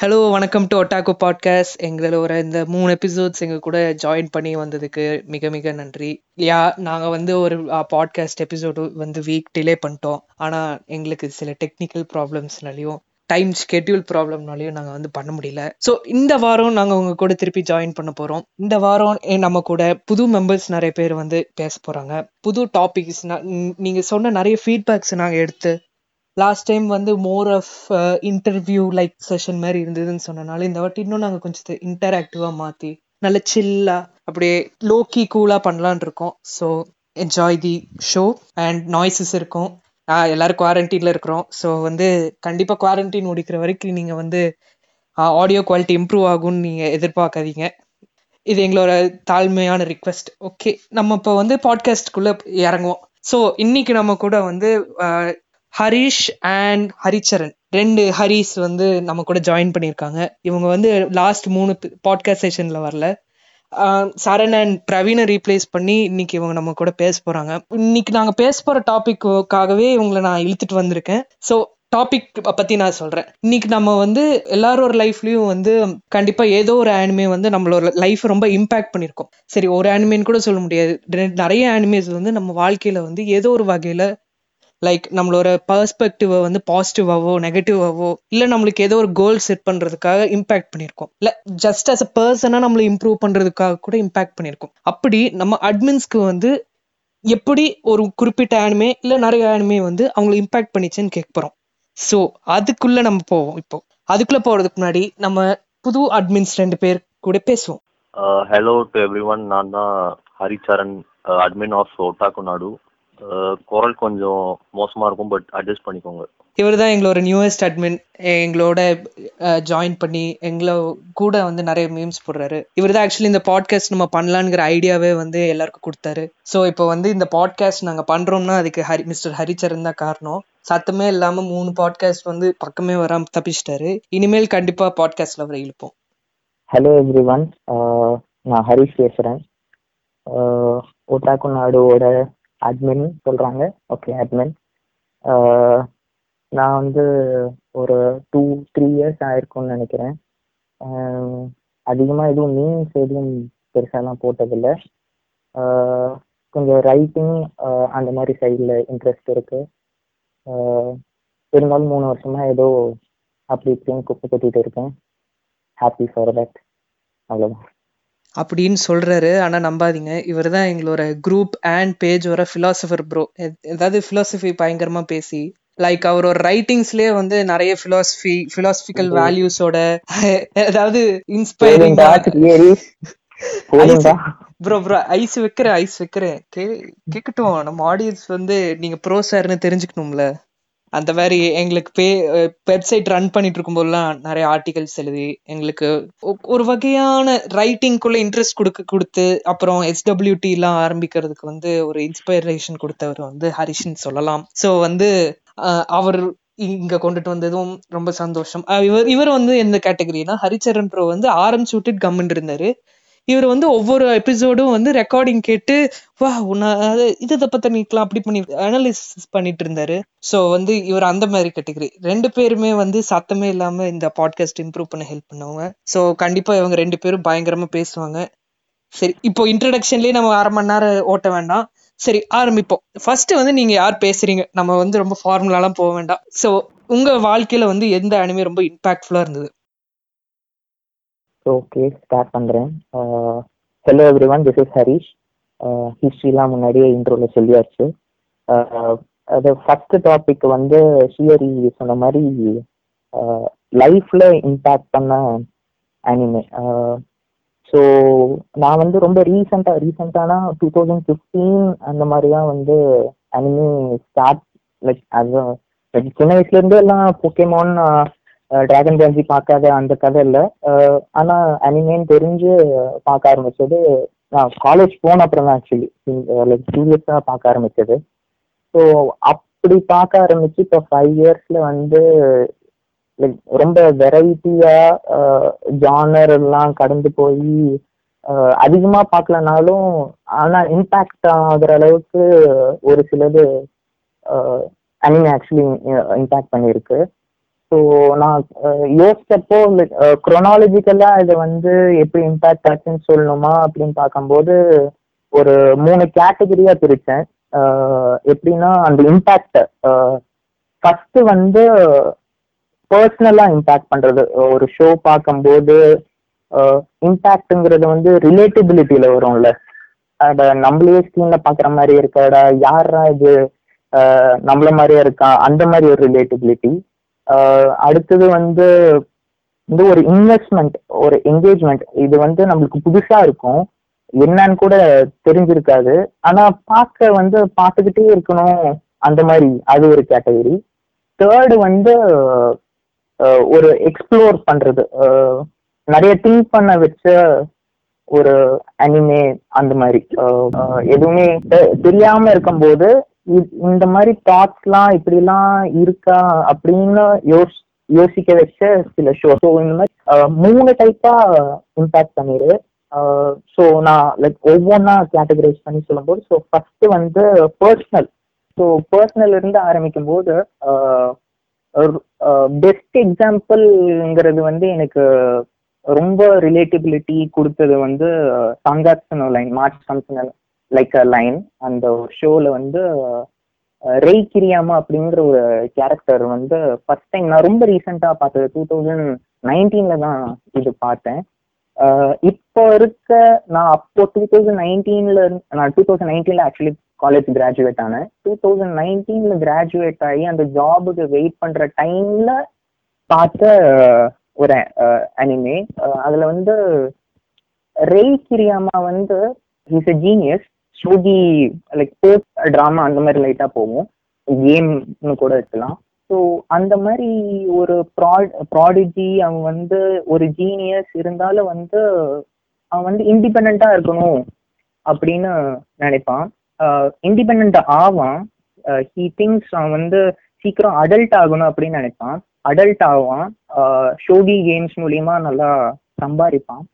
Hello வணக்கம் to ஒட்டாக்கோ podcast எங்களோட இந்த மூணு எபிசோட்ஸ் எங்கள் கூட ஜாயின் பண்ணி வந்ததுக்கு மிக மிக நன்றி. யா நாங்கள் வந்து ஒரு பாட்காஸ்ட் எபிசோடு வந்து வீக் டிலே பண்ணிட்டோம். ஆனால் எங்களுக்கு சில டெக்னிக்கல் ப்ராப்ளம்ஸ்னாலையும் டைம் ஷெட்யூல் ப்ராப்ளம்னாலையும் நாங்கள் வந்து பண்ண முடியல. ஸோ இந்த வாரம் நாங்கள் உங்கள் கூட திருப்பி ஜாயின் பண்ண போகிறோம் இந்த வாரம் நம்ம கூட புது மெம்பர்ஸ் நிறைய பேர் வந்து பேச போகிறாங்க புது டாபிக்ஸ் நீங்கள் சொன்ன நிறைய ஃபீட்பேக்ஸ் நாங்கள் எடுத்து லாஸ்ட் டைம் வந்து more of interview like session மாதிரி இருந்ததுன்னு சொன்னனால இந்த வாட்டி இன்னும் நாங்கள் கொஞ்சம் இன்டராக்டிவாக மாற்றி நல்ல சில்லா அப்படியே லோக்கி கூலாக பண்ணலான் இருக்கோம். So enjoy the show and noises இருக்கும். எல்லாரும் குவாரண்டைன்ல இருக்கிறோம். ஸோ வந்து கண்டிப்பாக குவாரண்டைன் முடிக்கிற வரைக்கும் நீங்கள் வந்து ஆடியோ குவாலிட்டி இம்ப்ரூவ் ஆகும்னு நீங்கள் எதிர்பார்க்காதீங்க. இது எங்களோட தாழ்மையான ரிக்வெஸ்ட் ஓகே நம்ம இப்போ வந்து பாட்காஸ்ட்குள்ளே இறங்குவோம். ஸோ இன்னைக்கு நம்ம கூட வந்து ஹரிஷ் அண்ட் ஹரிச்சரன். ரெண்டு ஹரிஸ் வந்து நம்ம கூட ஜாயின் பண்ணியிருக்காங்க. இவங்க வந்து லாஸ்ட் மூணு பாட்காஸ்ட் செஷன்ல வரல. சரண் அண்ட் பிரவீனை ரீப்ளேஸ் பண்ணி இன்னைக்கு இவங்க நம்ம கூட பேச போறாங்க. இன்னைக்கு நாங்க பேச போற டாபிக்காகவே இவங்களை நான் இழுத்துட்டு வந்திருக்கேன். ஸோ டாபிக் பத்தி நான் சொல்றேன். இன்னைக்கு நம்ம வந்து எல்லாரோட லைஃப்லயும் வந்து கண்டிப்பா ஏதோ ஒரு ஆனிமே வந்து நம்மளோட லைஃப் ரொம்ப இம்பாக்ட் பண்ணிருக்கோம் சரி ஒரு ஆனிமேன்னு கூட சொல்ல முடியாது. நிறைய ஆனிமேஸ் வந்து நம்ம வாழ்க்கையில வந்து ஏதோ ஒரு வகையில லைக் நம்மளோட பர்ஸ்பெக்டிவை வந்து பாசிட்டிவாவோ நெகட்டிவாவோ இல்லை நம்மளுக்கு ஏதோ ஒரு கோல் செட் பண்ணுறதுக்காக இம்பாக்ட் பண்ணியிருக்கோம். இல்லை ஜஸ்ட் அஸ் அ பர்சனாக நம்மளை இம்ப்ரூவ் பண்ணுறதுக்காக கூட இம்பாக்ட் பண்ணியிருக்கோம். அப்படி நம்ம அட்மின்ஸ்க்கு வந்து எப்படி ஒரு குறிப்பிட்ட ஆனிமே இல்லை நிறைய ஆனிமே வந்து அவங்களை இம்பாக்ட் பண்ணிச்சுன்னு கேட்க போகிறோம் ஸோ அதுக்குள்ளே நம்ம போவோம் இப்போ. அதுக்குள்ளே போகிறதுக்கு முன்னாடி நம்ம புது அட்மின்ஸ் ரெண்டு பேர் கூட பேசுவோம். ஹலோ டு எவ்ரி ஒன் நான் தான் ஹரிச்சரண் அட்மின் ஆஃப் ஒட்டாக்கு நாடு குரல் கொஞ்சம் மோசமாக இருக்கும் பட் அட்ஜஸ்ட் பண்ணிக்கோங்க. இவர் தான் எங்களோட நியூவஸ்ட் அட்மின் எங்களோட ஜாயின் பண்ணி எங்களோ கூட வந்து நிறைய மீம்ஸ் போடுறாரு. இவர் தான் ஆக்சுவலி இந்த பாட்காஸ்ட் நம்ம பண்ணலாங்கிற ஐடியாவே வந்து எல்லாருக்கும் கொடுத்தாரு. ஸோ இப்போ வந்து இந்த பாட்காஸ்ட் நாங்க பண்றோம்னா அதுக்கு ஹரி மிஸ்டர் ஹரிச்சரன் தான் காரணம். சத்தமே இல்லாம மூணு பாட்காஸ்ட் வந்து பக்கமே வராம தப்பிச்சிட்டாரு. இனிமேல் கண்டிப்பா பாட்காஸ்ட்ல அவரை இழுப்போம். ஹலோ எவ்ரி ஒன் நான் ஹரிஷ் பேசுகிறேன் ஒட்டாக்கு நாடுவோட அட்மின் சொல்கிறாங்க ஓகே அட்மின் நான் வந்து ஒரு டூ த்ரீ இயர்ஸ் ஆயிருக்கும்னு நினைக்கிறேன். அதிகமாக எதுவும் மீன்ஸ் எதுவும் பெருசாலாம் போட்டதில்லை. கொஞ்சம் ரைட்டிங் அந்த மாதிரி சைடில் இன்ட்ரெஸ்ட் இருக்குது இருந்தாலும் மூணு வருஷமா ஏதோ அப்படி இப்படின்னு குப்பை கொட்டிட்டு இருக்கேன். ஹாப்பி ஃபார் தட் அவ்வளோதான் அப்படின்னு சொல்றாரு. ஆனா நம்பாதீங்க. இவர் தான் எங்களோட குரூப் அண்ட் பேஜோட பிலாசபர் ப்ரோ ஏதாவது பிலாசபி பயங்கரமா பேசி லைக் அவரோட ரைட்டிங்ஸ்லயே வந்து நிறைய பிலாசபி பிலாசபிக்கல் வேல்யூஸோட ஏதாவது இன்ஸ்பைரிங் ப்ரோ ப்ரோ ஐஸ் வைக்கிறேன் ஐஸ் வைக்கிறேன். கே கேட்கட்டும் நம்ம ஆடியன்ஸ் வந்து நீங்க ப்ரோ சார்னு தெரிஞ்சுக்கணும்ல. அந்த மாதிரி எங்களுக்கு பே வெப்சைட் ரன் பண்ணிட்டு இருக்கும்போதெல்லாம் நிறைய ஆர்டிகல்ஸ் எழுதி எங்களுக்கு ஒ- ஒரு வகையான ரைட்டிங்குள்ள இன்ட்ரெஸ்ட் கொடுக்க கொடுத்து அப்புறம் எஸ்டபிள்யூடி எல்லாம் ஆரம்பிக்கிறதுக்கு வந்து ஒரு இன்ஸ்பைரேஷன் கொடுத்தவர் வந்து ஹரிஷ்னு சொல்லலாம். ஸோ வந்து அவர் இங்க கொண்டுட்டு வந்ததும் ரொம்ப சந்தோஷம். இவர் இவர் வந்து எந்த கேட்டகரினா ஹரிச்சரன் ப்ரோ வந்து ஆரம்பிச்சு விட்டுட்டு கம்முன்னு இருந்தாரு. இவர் வந்து ஒவ்வொரு எபிசோடும் வந்து ரெக்கார்டிங் கேட்டு வா உன்னை இது இதை பற்றி நீக்கலாம் அப்படி பண்ணி அனலிசிஸ் பண்ணிட்டு இருந்தாரு. ஸோ வந்து இவர் அந்த மாதிரி கேட்டகரி ரெண்டு பேருமே வந்து சத்தமே இல்லாம இந்த பாட்காஸ்ட் இம்ப்ரூவ் பண்ண ஹெல்ப் பண்ணவங்க. ஸோ கண்டிப்பா இவங்க ரெண்டு பேரும் பயங்கரமா பேசுவாங்க. சரி இப்போ இன்ட்ரடக்ஷன்லயே நம்ம அரை மணி நேரம் ஓட்ட வேண்டாம். சரி ஆரம்பிப்போம். ஃபர்ஸ்ட் வந்து நீங்க யார் பேசுறீங்க? நம்ம வந்து ரொம்ப ஃபார்முலாலாம் போக வேண்டாம். ஸோ உங்க வாழ்க்கையில வந்து எந்த அனிமே ரொம்ப இம்பாக்ட்ஃபுல்லா இருந்தது? ஓகே ஸ்டார்ட் பண்ணுறேன் hello everyone this is Harish ஹிஸ்ட்ரிலாம் முன்னாடியே இன்ட்ரோவில் சொல்லியாச்சு. அது ஃபர்ஸ்ட் டாபிக் வந்து ஷியரி சொன்ன மாதிரி லைஃப்பில் இம்பேக்ட் பண்ண அனிமே ஸோ நான் வந்து ரொம்ப ரீசெண்டாக ரீசெண்டானா டூ தௌசண்ட் ஃபிஃப்டீன் அந்த மாதிரி தான் வந்து அனிமே ஸ்டார்ட் லைக் அது சின்ன வயசுலேருந்தே எல்லாம் போக்கேமான் டிராகன் ஜான்சி பார்க்காத அந்த கதை இல்லை. ஆனால் அனிமேன்னு தெரிஞ்சு பார்க்க ஆரம்பிச்சது நான் காலேஜ் போன அப்புறம் தான் ஆக்சுவலி லைக் சீரியஸாக பார்க்க ஆரம்பிச்சது. ஸோ அப்படி பார்க்க ஆரம்பிச்சு இப்போ ஃபைவ் இயர்ஸில் வந்து லைக் ரொம்ப வெரைட்டியாக ஜானர் எல்லாம் கடந்து போய் அதிகமாக பார்க்கலனாலும் ஆனால் இம்பேக்ட் ஆகுற அளவுக்கு ஒரு சிலது அனிமே ஆக்சுவலி இம்பேக்ட் பண்ணியிருக்கு. ஸோ நான் அஹ், யோசிச்சப்போ குரோனாலஜிக்கலா இதை வந்து எப்படி இம்பாக்ட் ஆச்சுன்னு சொல்லணுமா அப்படின்னு பார்க்கும்போது ஒரு மூணு கேட்டகரியா பிரித்தேன். எப்படின்னா அந்த இம்பாக்ட் ஃபர்ஸ்ட் வந்து பர்சனலா இம்பாக்ட் பண்றது. ஒரு ஷோ பார்க்கும்போது இம்பாக்ட்ங்கிறது வந்து ரிலேட்டபிலிட்டியில வரும்ல. அட நம்மளே ஸ்கிரீன்ல பாக்குற மாதிரி இருக்காடா யாரா இது? நம்மள மாதிரியே இருக்கா? அந்த மாதிரி ஒரு ரிலேட்டபிலிட்டி அடுத்தது வந்து இந்த ஒரு இன்வெஸ்ட்மெண்ட் ஒரு என்கேஜ்மெண்ட் இது வந்து நம்மளுக்கு புதுசா இருக்கும். என்னன்னு கூட தெரிஞ்சிருக்காது. ஆனா பார்க்க வந்து பார்த்துக்கிட்டே இருக்கணும். அந்த மாதிரி அது ஒரு கேட்டகரி தேர்டு வந்து ஒரு எக்ஸ்ப்ளோர் பண்றது. நிறைய திங்க் பண்ண வச்ச ஒரு அனிமே அந்த மாதிரி. எதுவுமே தெ- தெரியாம இருக்கும்போது இந்த மாதிரி தாட்ஸ்லாம் இப்படிலாம் இருக்கா அப்படின்னு யோஸ் யோசிக்க வச்ச சில ஷோ ஸோ இந்த மாதிரி மூணு டைப்பா இம்பாக்ட் பண்ணிரு. ஸோ நான் லைக் ஒவ்வொன்றா கேட்டகரைஸ் பண்ணி சொல்லும்போது ஸோ ஃபர்ஸ்ட் வந்து பர்சனல் ஸோ பர்சனல் இருந்து ஆரம்பிக்கும் போது பெஸ்ட் எக்ஸாம்பிள்ங்கிறது வந்து எனக்கு ரொம்ப ரிலேட்டபிலிட்டி கொடுத்தது வந்து சங்காட்சனோ lion March comes in like a lion அந்த ஒரு ஷோல வந்து ரெய் கிரியாமா அப்படிங்கிற ஒரு கேரக்டர் வந்து ஃபர்ஸ்ட் டைம் நான் ரொம்ப ரீசெண்டா பார்த்தது டூ தௌசண்ட் நைன்டீன்ல தான் இது பார்த்தேன். இப்போ இருக்க நான் அப்போ டூ தௌசண்ட் நைன்டீன்ல நான் டூ தௌசண்ட் நைன்டீன்ல ஆக்சுவலி காலேஜ் கிராஜுவேட் ஆனேன். டூ தௌசண்ட் நைன்டீன்ல கிராஜுவேட் ஆகி அந்த ஜாபுக்கு வெயிட் பண்ற டைம்ல பார்த்த ஒரு அனிமே அதுல வந்து ரெய் கிரியாமா வந்து இஸ் அ ஜீனியஸ் ஸ்லோகி லைக் ஸ்போர்ட்ஸ் ட்ராமா அந்த மாதிரி லைட்டா போகும். கேம்னு கூட இருக்கலாம். ஸோ அந்த மாதிரி ஒரு ப்ராட் ப்ராடிஜி அவன் வந்து ஒரு ஜீனியஸ் இருந்தாலும் வந்து அவன் வந்து இண்டிபெண்ட்டாக இருக்கணும் அப்படின்னு நினைப்பான். இண்டிபெண்ட் ஆவான். ஹீ திங்ஸ் அவன் வந்து சீக்கிரம் அடல்ட் ஆகணும் அப்படின்னு நினைப்பான். அடல்ட் ஆவான். ஷோகி கேம்ஸ் மூலியமா நல்லா சம்பாதிப்பான்.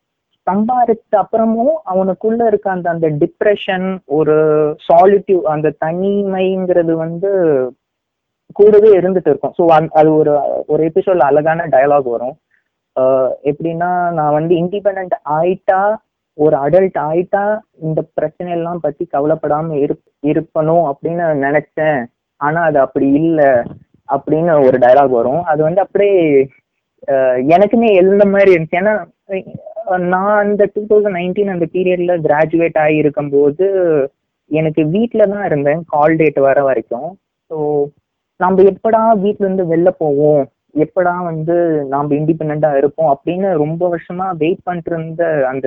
சம்பாதித்த அப்புறமும் அவனுக்குள்ள இருக்க அந்த அந்த டிப்ரெஷன் ஒரு சாலிட்யூ அந்த தனிமைங்கிறது வந்து கூடவே இருந்துட்டு இருக்கும். ஸோ அது ஒரு ஒரு எபிசோட்ல அழகான டயலாக் வரும். எப்படின்னா நான் வந்து இண்டிபெண்ட் ஆயிட்டா ஒரு அடல்ட் ஆயிட்டா இந்த பிரச்சனை எல்லாம் பத்தி கவலைப்படாம இருப்பணும் அப்படின்னு நினைச்சேன். ஆனா அது அப்படி இல்லை அப்படின்னு ஒரு டயலாக் வரும். அது வந்து அப்படியே எனக்குமே எழுந்த மாதிரி இருந்துச்சு. ஏன்னா நான் அந்த டூ தௌசண்ட் நைன்டீன் அந்த பீரியட்ல கிராஜுவேட் ஆகி இருக்கும்போது எனக்கு வீட்டில தான் இருந்தேன். கால் டேட் வர வரைக்கும். ஸோ நம்ம எப்படா வீட்டிலேருந்து இருந்து வெளில போவோம்? எப்படா வந்து நாம் இண்டிபெண்டா இருப்போம்? அப்படின்னு ரொம்ப வருஷமா வெயிட் பண்ணிட்டு இருந்த அந்த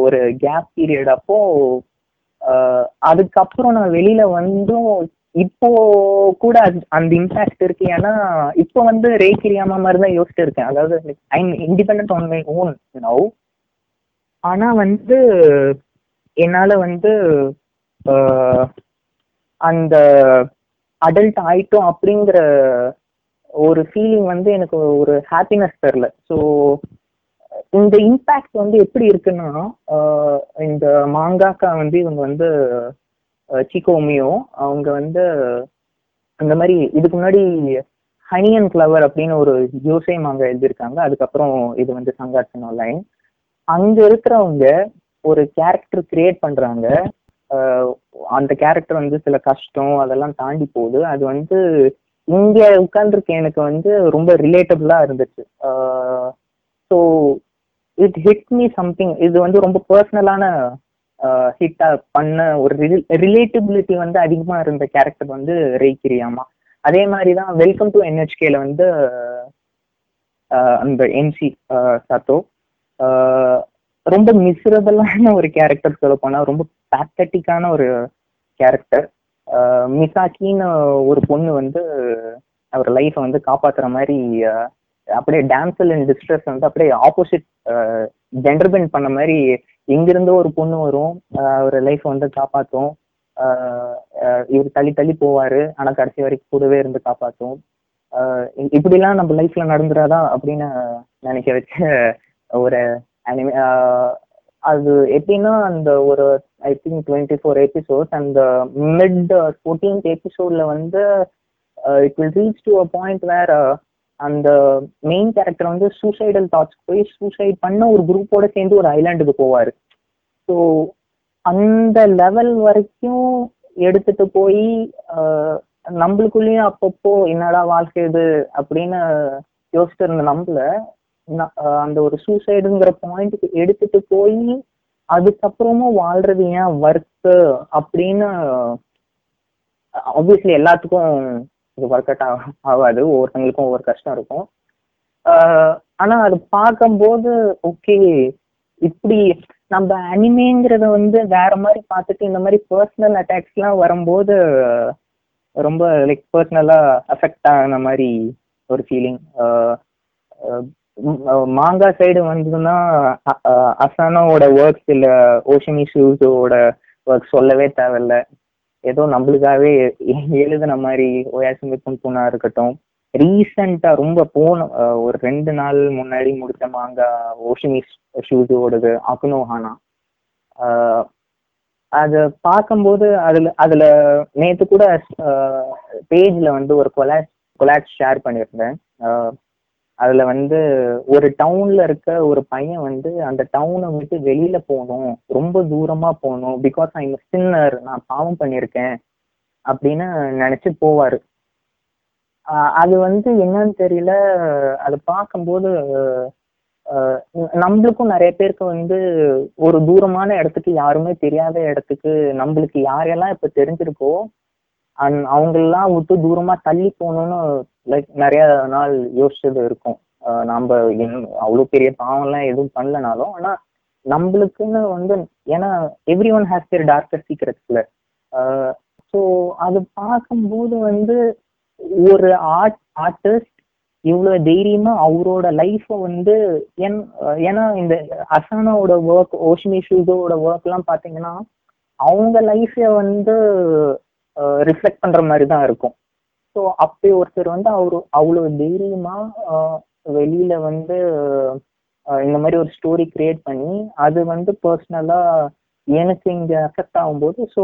ஒரு கேப் பீரியட் அப்போ அதுக்கப்புறம் நான் வெளியில வந்தும் இப்போ கூட அந்த இம்பாக்ட் இருக்கு. ஏன்னா இப்போ வந்து ரேக்கிரியாமா மாதிரி தான் யோசிச்சு இருக்கேன். அதாவது I independent on my own now ஆனா வந்து என்னால வந்து அந்த அடல்ட் ஆயிட்டோம் அப்படிங்கிற ஒரு ஃபீலிங் வந்து எனக்கு ஒரு ஹாப்பினஸ் தெரில. ஸோ இந்த இம்பாக்ட் வந்து எப்படி இருக்குன்னா இந்த மாங்காக்கா வந்து இவங்க வந்து சிக்கோமியோ அவங்க வந்து அந்த மாதிரி இதுக்கு முன்னாடி ஹனி அண்ட் ஃப்ளவர் அப்படின்னு ஒரு யோசை மாங்க எழுதியிருக்காங்க. அதுக்கப்புறம் இது வந்து சங்காட்சன் லைன் அங்க இருக்கிறவங்க ஒரு கேரக்டர் கிரியேட் பண்றாங்க. அந்த கேரக்டர் வந்து சில கஷ்டம் அதெல்லாம் தாண்டி போகுது. அது வந்து இங்க உட்கார்ந்துருக்க எனக்கு வந்து ரொம்ப ரிலேட்டபிளா இருந்துச்சு. So it hit me something இது வந்து ரொம்ப பர்சனலான ஹிட்டா பண்ண ஒரு ரிலேட்டபிலிட்டி வந்து அதிகமா இருந்த கேரக்டர் வந்து ரேக்கிரியாமா அதே மாதிரி தான் வெல்கம் டு என்ஹெச்கேல வந்து அந்த எம்சி சத்தோ ஆஹ் ரொம்ப மிசரபிளான ஒரு கேரக்டர் சொல்ல போனா ரொம்ப பேத்தட்டிக்கான ஒரு கேரக்டர் மிசாக்கின்னு ஒரு பொண்ணு வந்து அவர் லைஃப்பை வந்து காப்பாத்துற மாதிரி அப்படியே டான்சல் அண்ட் டிஸ்ட்ரெஸ் வந்து அப்படியே ஆப்போசிட் ஜெண்டர் பெண்ட் பண்ண மாதிரி இங்கிருந்து ஒரு பொண்ணு வரும். ஆஹ் அவர் லைஃப் வந்து காப்பாற்றும் இவர் தள்ளி தள்ளி போவாரு. ஆனா கடைசி வரைக்கும் கூடவே இருந்து காப்பாற்றும் ஆஹ் இப்படிலாம் நம்ம லைஃப்ல நடந்துடாதா அப்படின்னு நினைக்க வச்ச ஒரு அனிமே அது எப்படின்னா அந்த ஒரு I think twenty four episodes அந்த மிட் ஃபோர்டீன்த் எபிசோட்ல வந்து it will reach to a point where அந்த மெயின் கேரக்டர் வந்து சூசைடல் தாட்ஸ் போய் சூசைட் பண்ண ஒரு குரூப்போட சேர்ந்து ஒரு ஐலாண்டுக்கு போவாரு. ஸோ அந்த லெவல் வரைக்கும் எடுத்துட்டு போய் ஆஹ், நம்மளுக்குள்ளேயும் அப்பப்போ என்னடா வாழ்க்கை இது அப்படின்னு யோசிச்சு இருந்த நம்மள அந்த ஒரு சூசைடுங்கிற பாயிண்ட்டுக்கு எடுத்துட்டு போய் அதுக்கப்புறமும் வாழ்றது ஏன் ஒர்க்கு அப்படின்னு ஆப்வியஸ்லி எல்லாத்துக்கும் இது ஒர்க் அவுட் ஆகாது. ஒவ்வொருத்தங்களுக்கும் ஒவ்வொரு கஷ்டம் இருக்கும். ஆஹ் ஆனா அது பார்க்கும்போது ஓகே இப்படி நம்ம அனிமேங்கிறத வந்து வேற மாதிரி பார்த்துட்டு இந்த மாதிரி பர்சனல் அட்டாக்ஸ்லாம் வரும்போது ரொம்ப லைக் பர்சனலா அஃபெக்ட் ஆன மாதிரி ஒரு ஃபீலிங் மாங்கா சைடு வந்ததுன்னா அசானோட ஒர்க்ஸ் இல்ல ஓஷன் இஷ்யூஸோட ஒர்க் சொல்லவே தேவையில்ல. ஏதோ நம்மளுக்காகவே எழுதுன மாதிரி ஓயாசுமி பூனா இருக்கட்டும். ரீசெண்டா ரொம்ப போன ஒரு ரெண்டு நாள் முன்னாடி முடிச்ச மாங்கா ஓஷிமி ஷூஸோடது அக்னோஹானா அதை பார்க்கும்போது அதுல அதுல நேத்து கூட பேஜ்ல வந்து ஒரு கொலாட் கொலாட் ஷேர் பண்ணியிருந்தேன். அதுல வந்து ஒரு டவுன்ல இருக்க ஒரு பையன் வந்து அந்த டவுனை விட்டு வெளியில போகணும். ரொம்ப தூரமா போகணும். பிகாஸ் ஐ சின்னர் நான் பாவம் பண்ணியிருக்கேன் அப்படின்னு நினைச்சு போவாரு. ஆஹ் அது வந்து என்னன்னு தெரியல. அதை பார்க்கும்போது ஆஹ் நம்மளுக்கும் நிறைய பேருக்கு வந்து ஒரு தூரமான இடத்துக்கு யாருமே தெரியாத இடத்துக்கு நம்மளுக்கு யாரெல்லாம் இப்ப தெரிஞ்சிருக்கோ அந் அவங்களெல்லாம் விட்டு தூரமா தள்ளி போகணும்னு லைக் நிறைய நாள் யோசிச்சது இருக்கும். ஆஹ் நம்ம என்- அவ்வளவு பெரிய பாவம்லாம் எதுவும் பண்ணலனாலும் ஆனா நம்மளுக்குன்னு வந்து ஏன்னா everyone has their darker சீக்ரெட்ஸ்ல ஸோ அது பார்க்கும்போது வந்து ஒரு ஆர்ட் ஆர்டிஸ்ட் இவ்வளவு தைரியமா அவரோட லைஃப்பை வந்து என் ஏன்னா இந்த அசானாவோட ஒர்க் ஓஷினி ஷூகோட ஒர்க் எல்லாம் பாத்தீங்கன்னா அவங்க லைஃப்பை வந்து ரிஃப்ளெக்ட் பண்ற மாதிரி தான் இருக்கும். ஸோ அப்படி ஒருத்தர் வந்து அவரு அவ்வளவு தைரியமா வெளியில வந்து இந்த மாதிரி ஒரு ஸ்டோரி கிரியேட் பண்ணி அது வந்து பர்சனலா எனக்கு இங்க அஃபெக்ட் ஆகும்போது so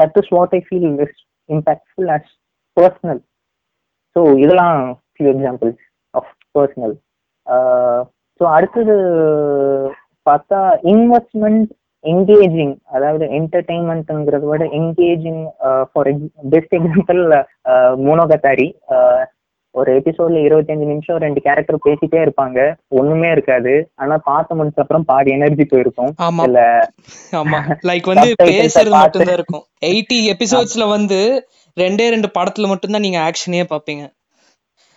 that is what I feel is impactful as personal so இதெல்லாம் few examples of personal so அடுத்தது பார்த்தா இன்வெஸ்ட்மெண்ட் என்கேஜிங் அதாவது என்டர்டைன்மெண்ட்ங்கிறத விட engaging for best example Monogatari ஒரு எபிசோட்ல இருபத்தஞ்சு நிமிஷம் ரெண்டு கேரக்டர் பேசிட்டே இருப்பாங்க. ஒண்ணுமே இருக்காது. ஆனா பார்த்து முடிச்ச அப்புறம் பாதி எனர்ஜி போயிருக்கும். இல்ல ஆமா. லைக் வந்து பேசுறது மட்டும்தான் இருக்கும். எயிட்டி எபிசோட்ஸ்ல வந்து ரெண்டே ரெண்டு படத்துல மட்டும்தான் நீங்க ஆக்ஷனே பாப்பீங்க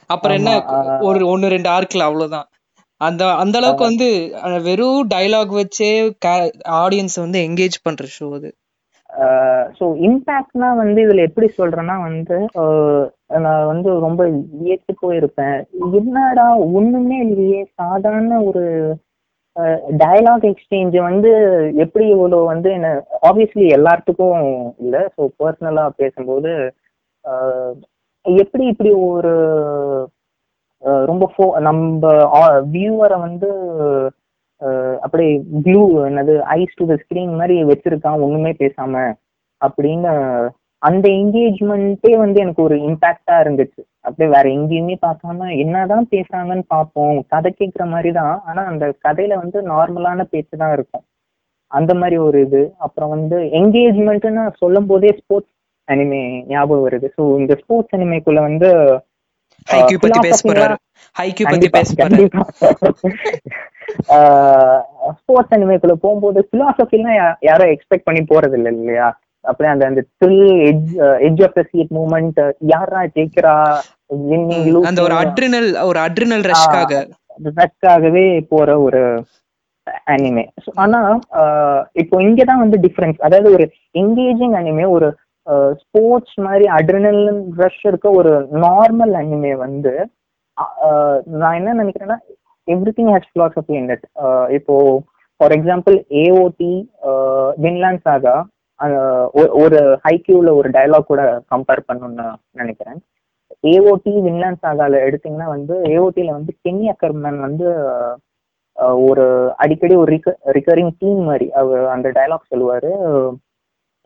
அப்புறம் என்ன. ஒரு ஒன்னு ரெண்டு ஆர்க்ல அவ்வளவுதான். அந்த அந்த அளவுக்கு வந்து வெறும் டயலாக் வச்சே ஆடியன்ஸ் வந்து என்கேஜ் பண்ற ஷோ அது. ஸோ இம்பேக்ட்னா வந்து இதுல எப்படி சொல்றேன்னா வந்து நான் வந்து ரொம்ப வியத்து போயிருப்பேன். என்னடா ஒண்ணுமே இல்லையே. சாதாரண ஒரு டயலாக் எக்ஸ்சேஞ்ச் வந்து எப்படி இவ்வளோ வந்து என்ன ஆப்வியஸ்லி எல்லாத்துக்கும் இல்லை. ஸோ பர்சனலா பேசும்போது எப்படி இப்படி ஒரு ரொம்ப ஃபோ நம்ம வியூவரை வந்து அப்படியே ப்ளூ என்னது ஐஸ் டு த ஸ்கிரீன் மாதிரி வச்சிருக்கான் ஒண்ணுமே பேசாம. அப்படின்னு அந்த என்கேஜ்மெண்ட்டே வந்து எனக்கு ஒரு இம்பாக்டா இருந்துச்சு. அப்படியே வேற எங்கேயுமே பார்க்காம என்னதான் பேசுறாங்கன்னு பார்ப்போம் கதை கேட்குற மாதிரி தான் ஆனா அந்த கதையில வந்து நார்மலான பேச்சு தான் இருக்கும். அந்த மாதிரி ஒரு இது. அப்புறம் வந்து என்கேஜ்மெண்ட்னு சொல்லும் போதே ஸ்போர்ட்ஸ் அனிமே ஞாபகம் வருது. ஸோ இந்த ஸ்போர்ட்ஸ் அனிமேக்குள்ள வந்து ஹைக்யூ பத்தி பேச போறாரு ஹைக்யூ பத்தி பேச போறாரு ஸ்போர்ட்ஸ் அனிமேக்குள்ள போகும்போது பிலாசபிலாம் யாரும் எக்ஸ்பெக்ட் பண்ணி போறது இல்லை இல்லையா? அப்படியே அந்த அந்த thrill edge edge of the seat moment யாரா ஜெயிக்கிறா? வின்னிங் அந்த ஒரு அட்ரினல் ஒரு அட்ரினல் ரஷ்காக ரஷ்காகவே போற ஒரு அனிமே ஆனா இப்போ இங்கதான் வந்து டிஃபரன்ஸ் அதாவது ஒரு என்கேஜிங் அனிமே ஒரு ஸ்போர்ட்ஸ் மாதிரி அட்ரினலின் ரஷ் இருக்க ஒரு நார்மல் அனிமே வந்து நான் என்ன நினைக்கிறேன்னா everything has philosophy in it இப்போ for example AOT Vinland Saga ஒரு ஹைக்யூல ஒரு டயலாக் கூட கம்பேர் பண்ணணும்னு நினைக்கிறேன். ஏஓடி வின்லாண்ட் சாகால எடுத்தீங்கன்னா வந்து ஏஓடியில வந்து கெனி அக்கர்மன் வந்து ஒரு அடிக்கடி ஒரு ரிகரிங் டீம் மாதிரி அவர் அந்த டயலாக் சொல்லுவாரு.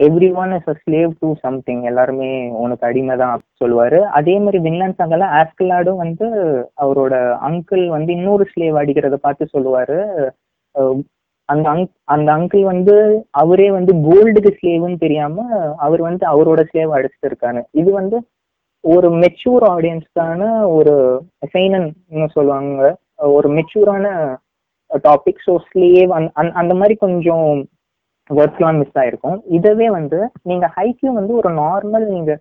Everyone is a slave to something எல்லாருமே உனக்கு அடிமை தான் சொல்லுவாரு. அதே மாதிரி வின்லாண்ட் சங்கல ஆஸ்கலாடும் வந்து அவரோட அங்கிள் வந்து இன்னொரு ஸ்லேவ் அடிக்கிறத பார்த்து சொல்லுவாரு. அந்த அங் அந்த அங்கிள் வந்து அவரே வந்து கோல்டுக்கு ஸ்லேவ்னு தெரியாம அவர் வந்து அவரோட ஸ்லேவ் அடிச்சுட்டு இருக்காரு இது வந்து ஒரு மெச்சூர் ஆடியன்ஸ்க்கான ஒரு சைனன் சொல்லுவாங்க. ஒரு மெச்சூரான டாபிக் ஸோ ஸ்லேவ் அந்த மாதிரி கொஞ்சம் ஒர்க்லாம் மிஸ் ஆயிருக்கும். இதவே வந்து நீங்க ஹைக்கியூ வந்து ஒரு நார்மல் நீங்க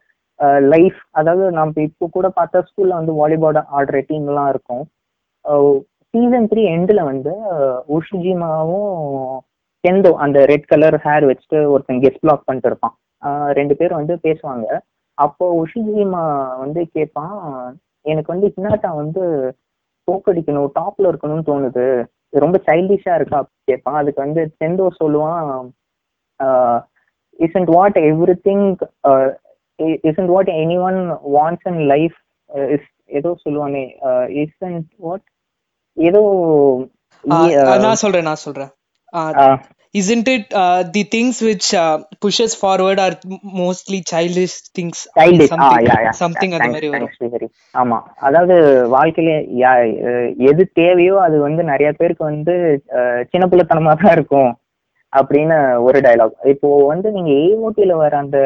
லைஃப் அதாவது நம்ம இப்போ கூட பார்த்தா ஸ்கூல்ல வந்து வாலிபால் ஆடுற டீம்லாம் இருக்கும். சீசன் த்ரீ எண்டில் வந்து உஷிஜிமாவும் கெந்தோ அந்த ரெட் கலர் ஹேர் வச்சுட்டு ஒருத்தன் கெஸ்ட் பிளாக் பண்ணிட்டு இருப்பான். ரெண்டு பேரும் வந்து பேசுவாங்க. அப்போ உஷிஜிமா வந்து கேட்பான் எனக்கு வந்து ஹினாட்டா வந்து தோக்கடிக்கணும் டாப்ல இருக்கணும்னு தோணுது. ரொம்ப சைல்டிஷா இருக்கா? கேட்பான். அதுக்கு வந்து செந்தோ சொல்லுவான் isn't what everything uh, isn't what anyone wants in life uh, is ஏதோ சொல்லுவானே uh, isn't what ஏதோ நான் சொல்றேன் நான் சொல்றேன் uh, isn't it uh, the things which uh, pushes forward are m- mostly childish things childish ah yeah yeah something அந்த மாதிரி வரும் ஆமா அதாவது வாழ்க்கையில எது தேவையோ அது வந்து நிறைய பேருக்கு வந்து சின்ன பிள்ளைத்தனமா தான் இருக்கும் அப்படின்னு ஒரு டயலாக் இப்போ வந்து நீங்க ஏஓடில வர அந்த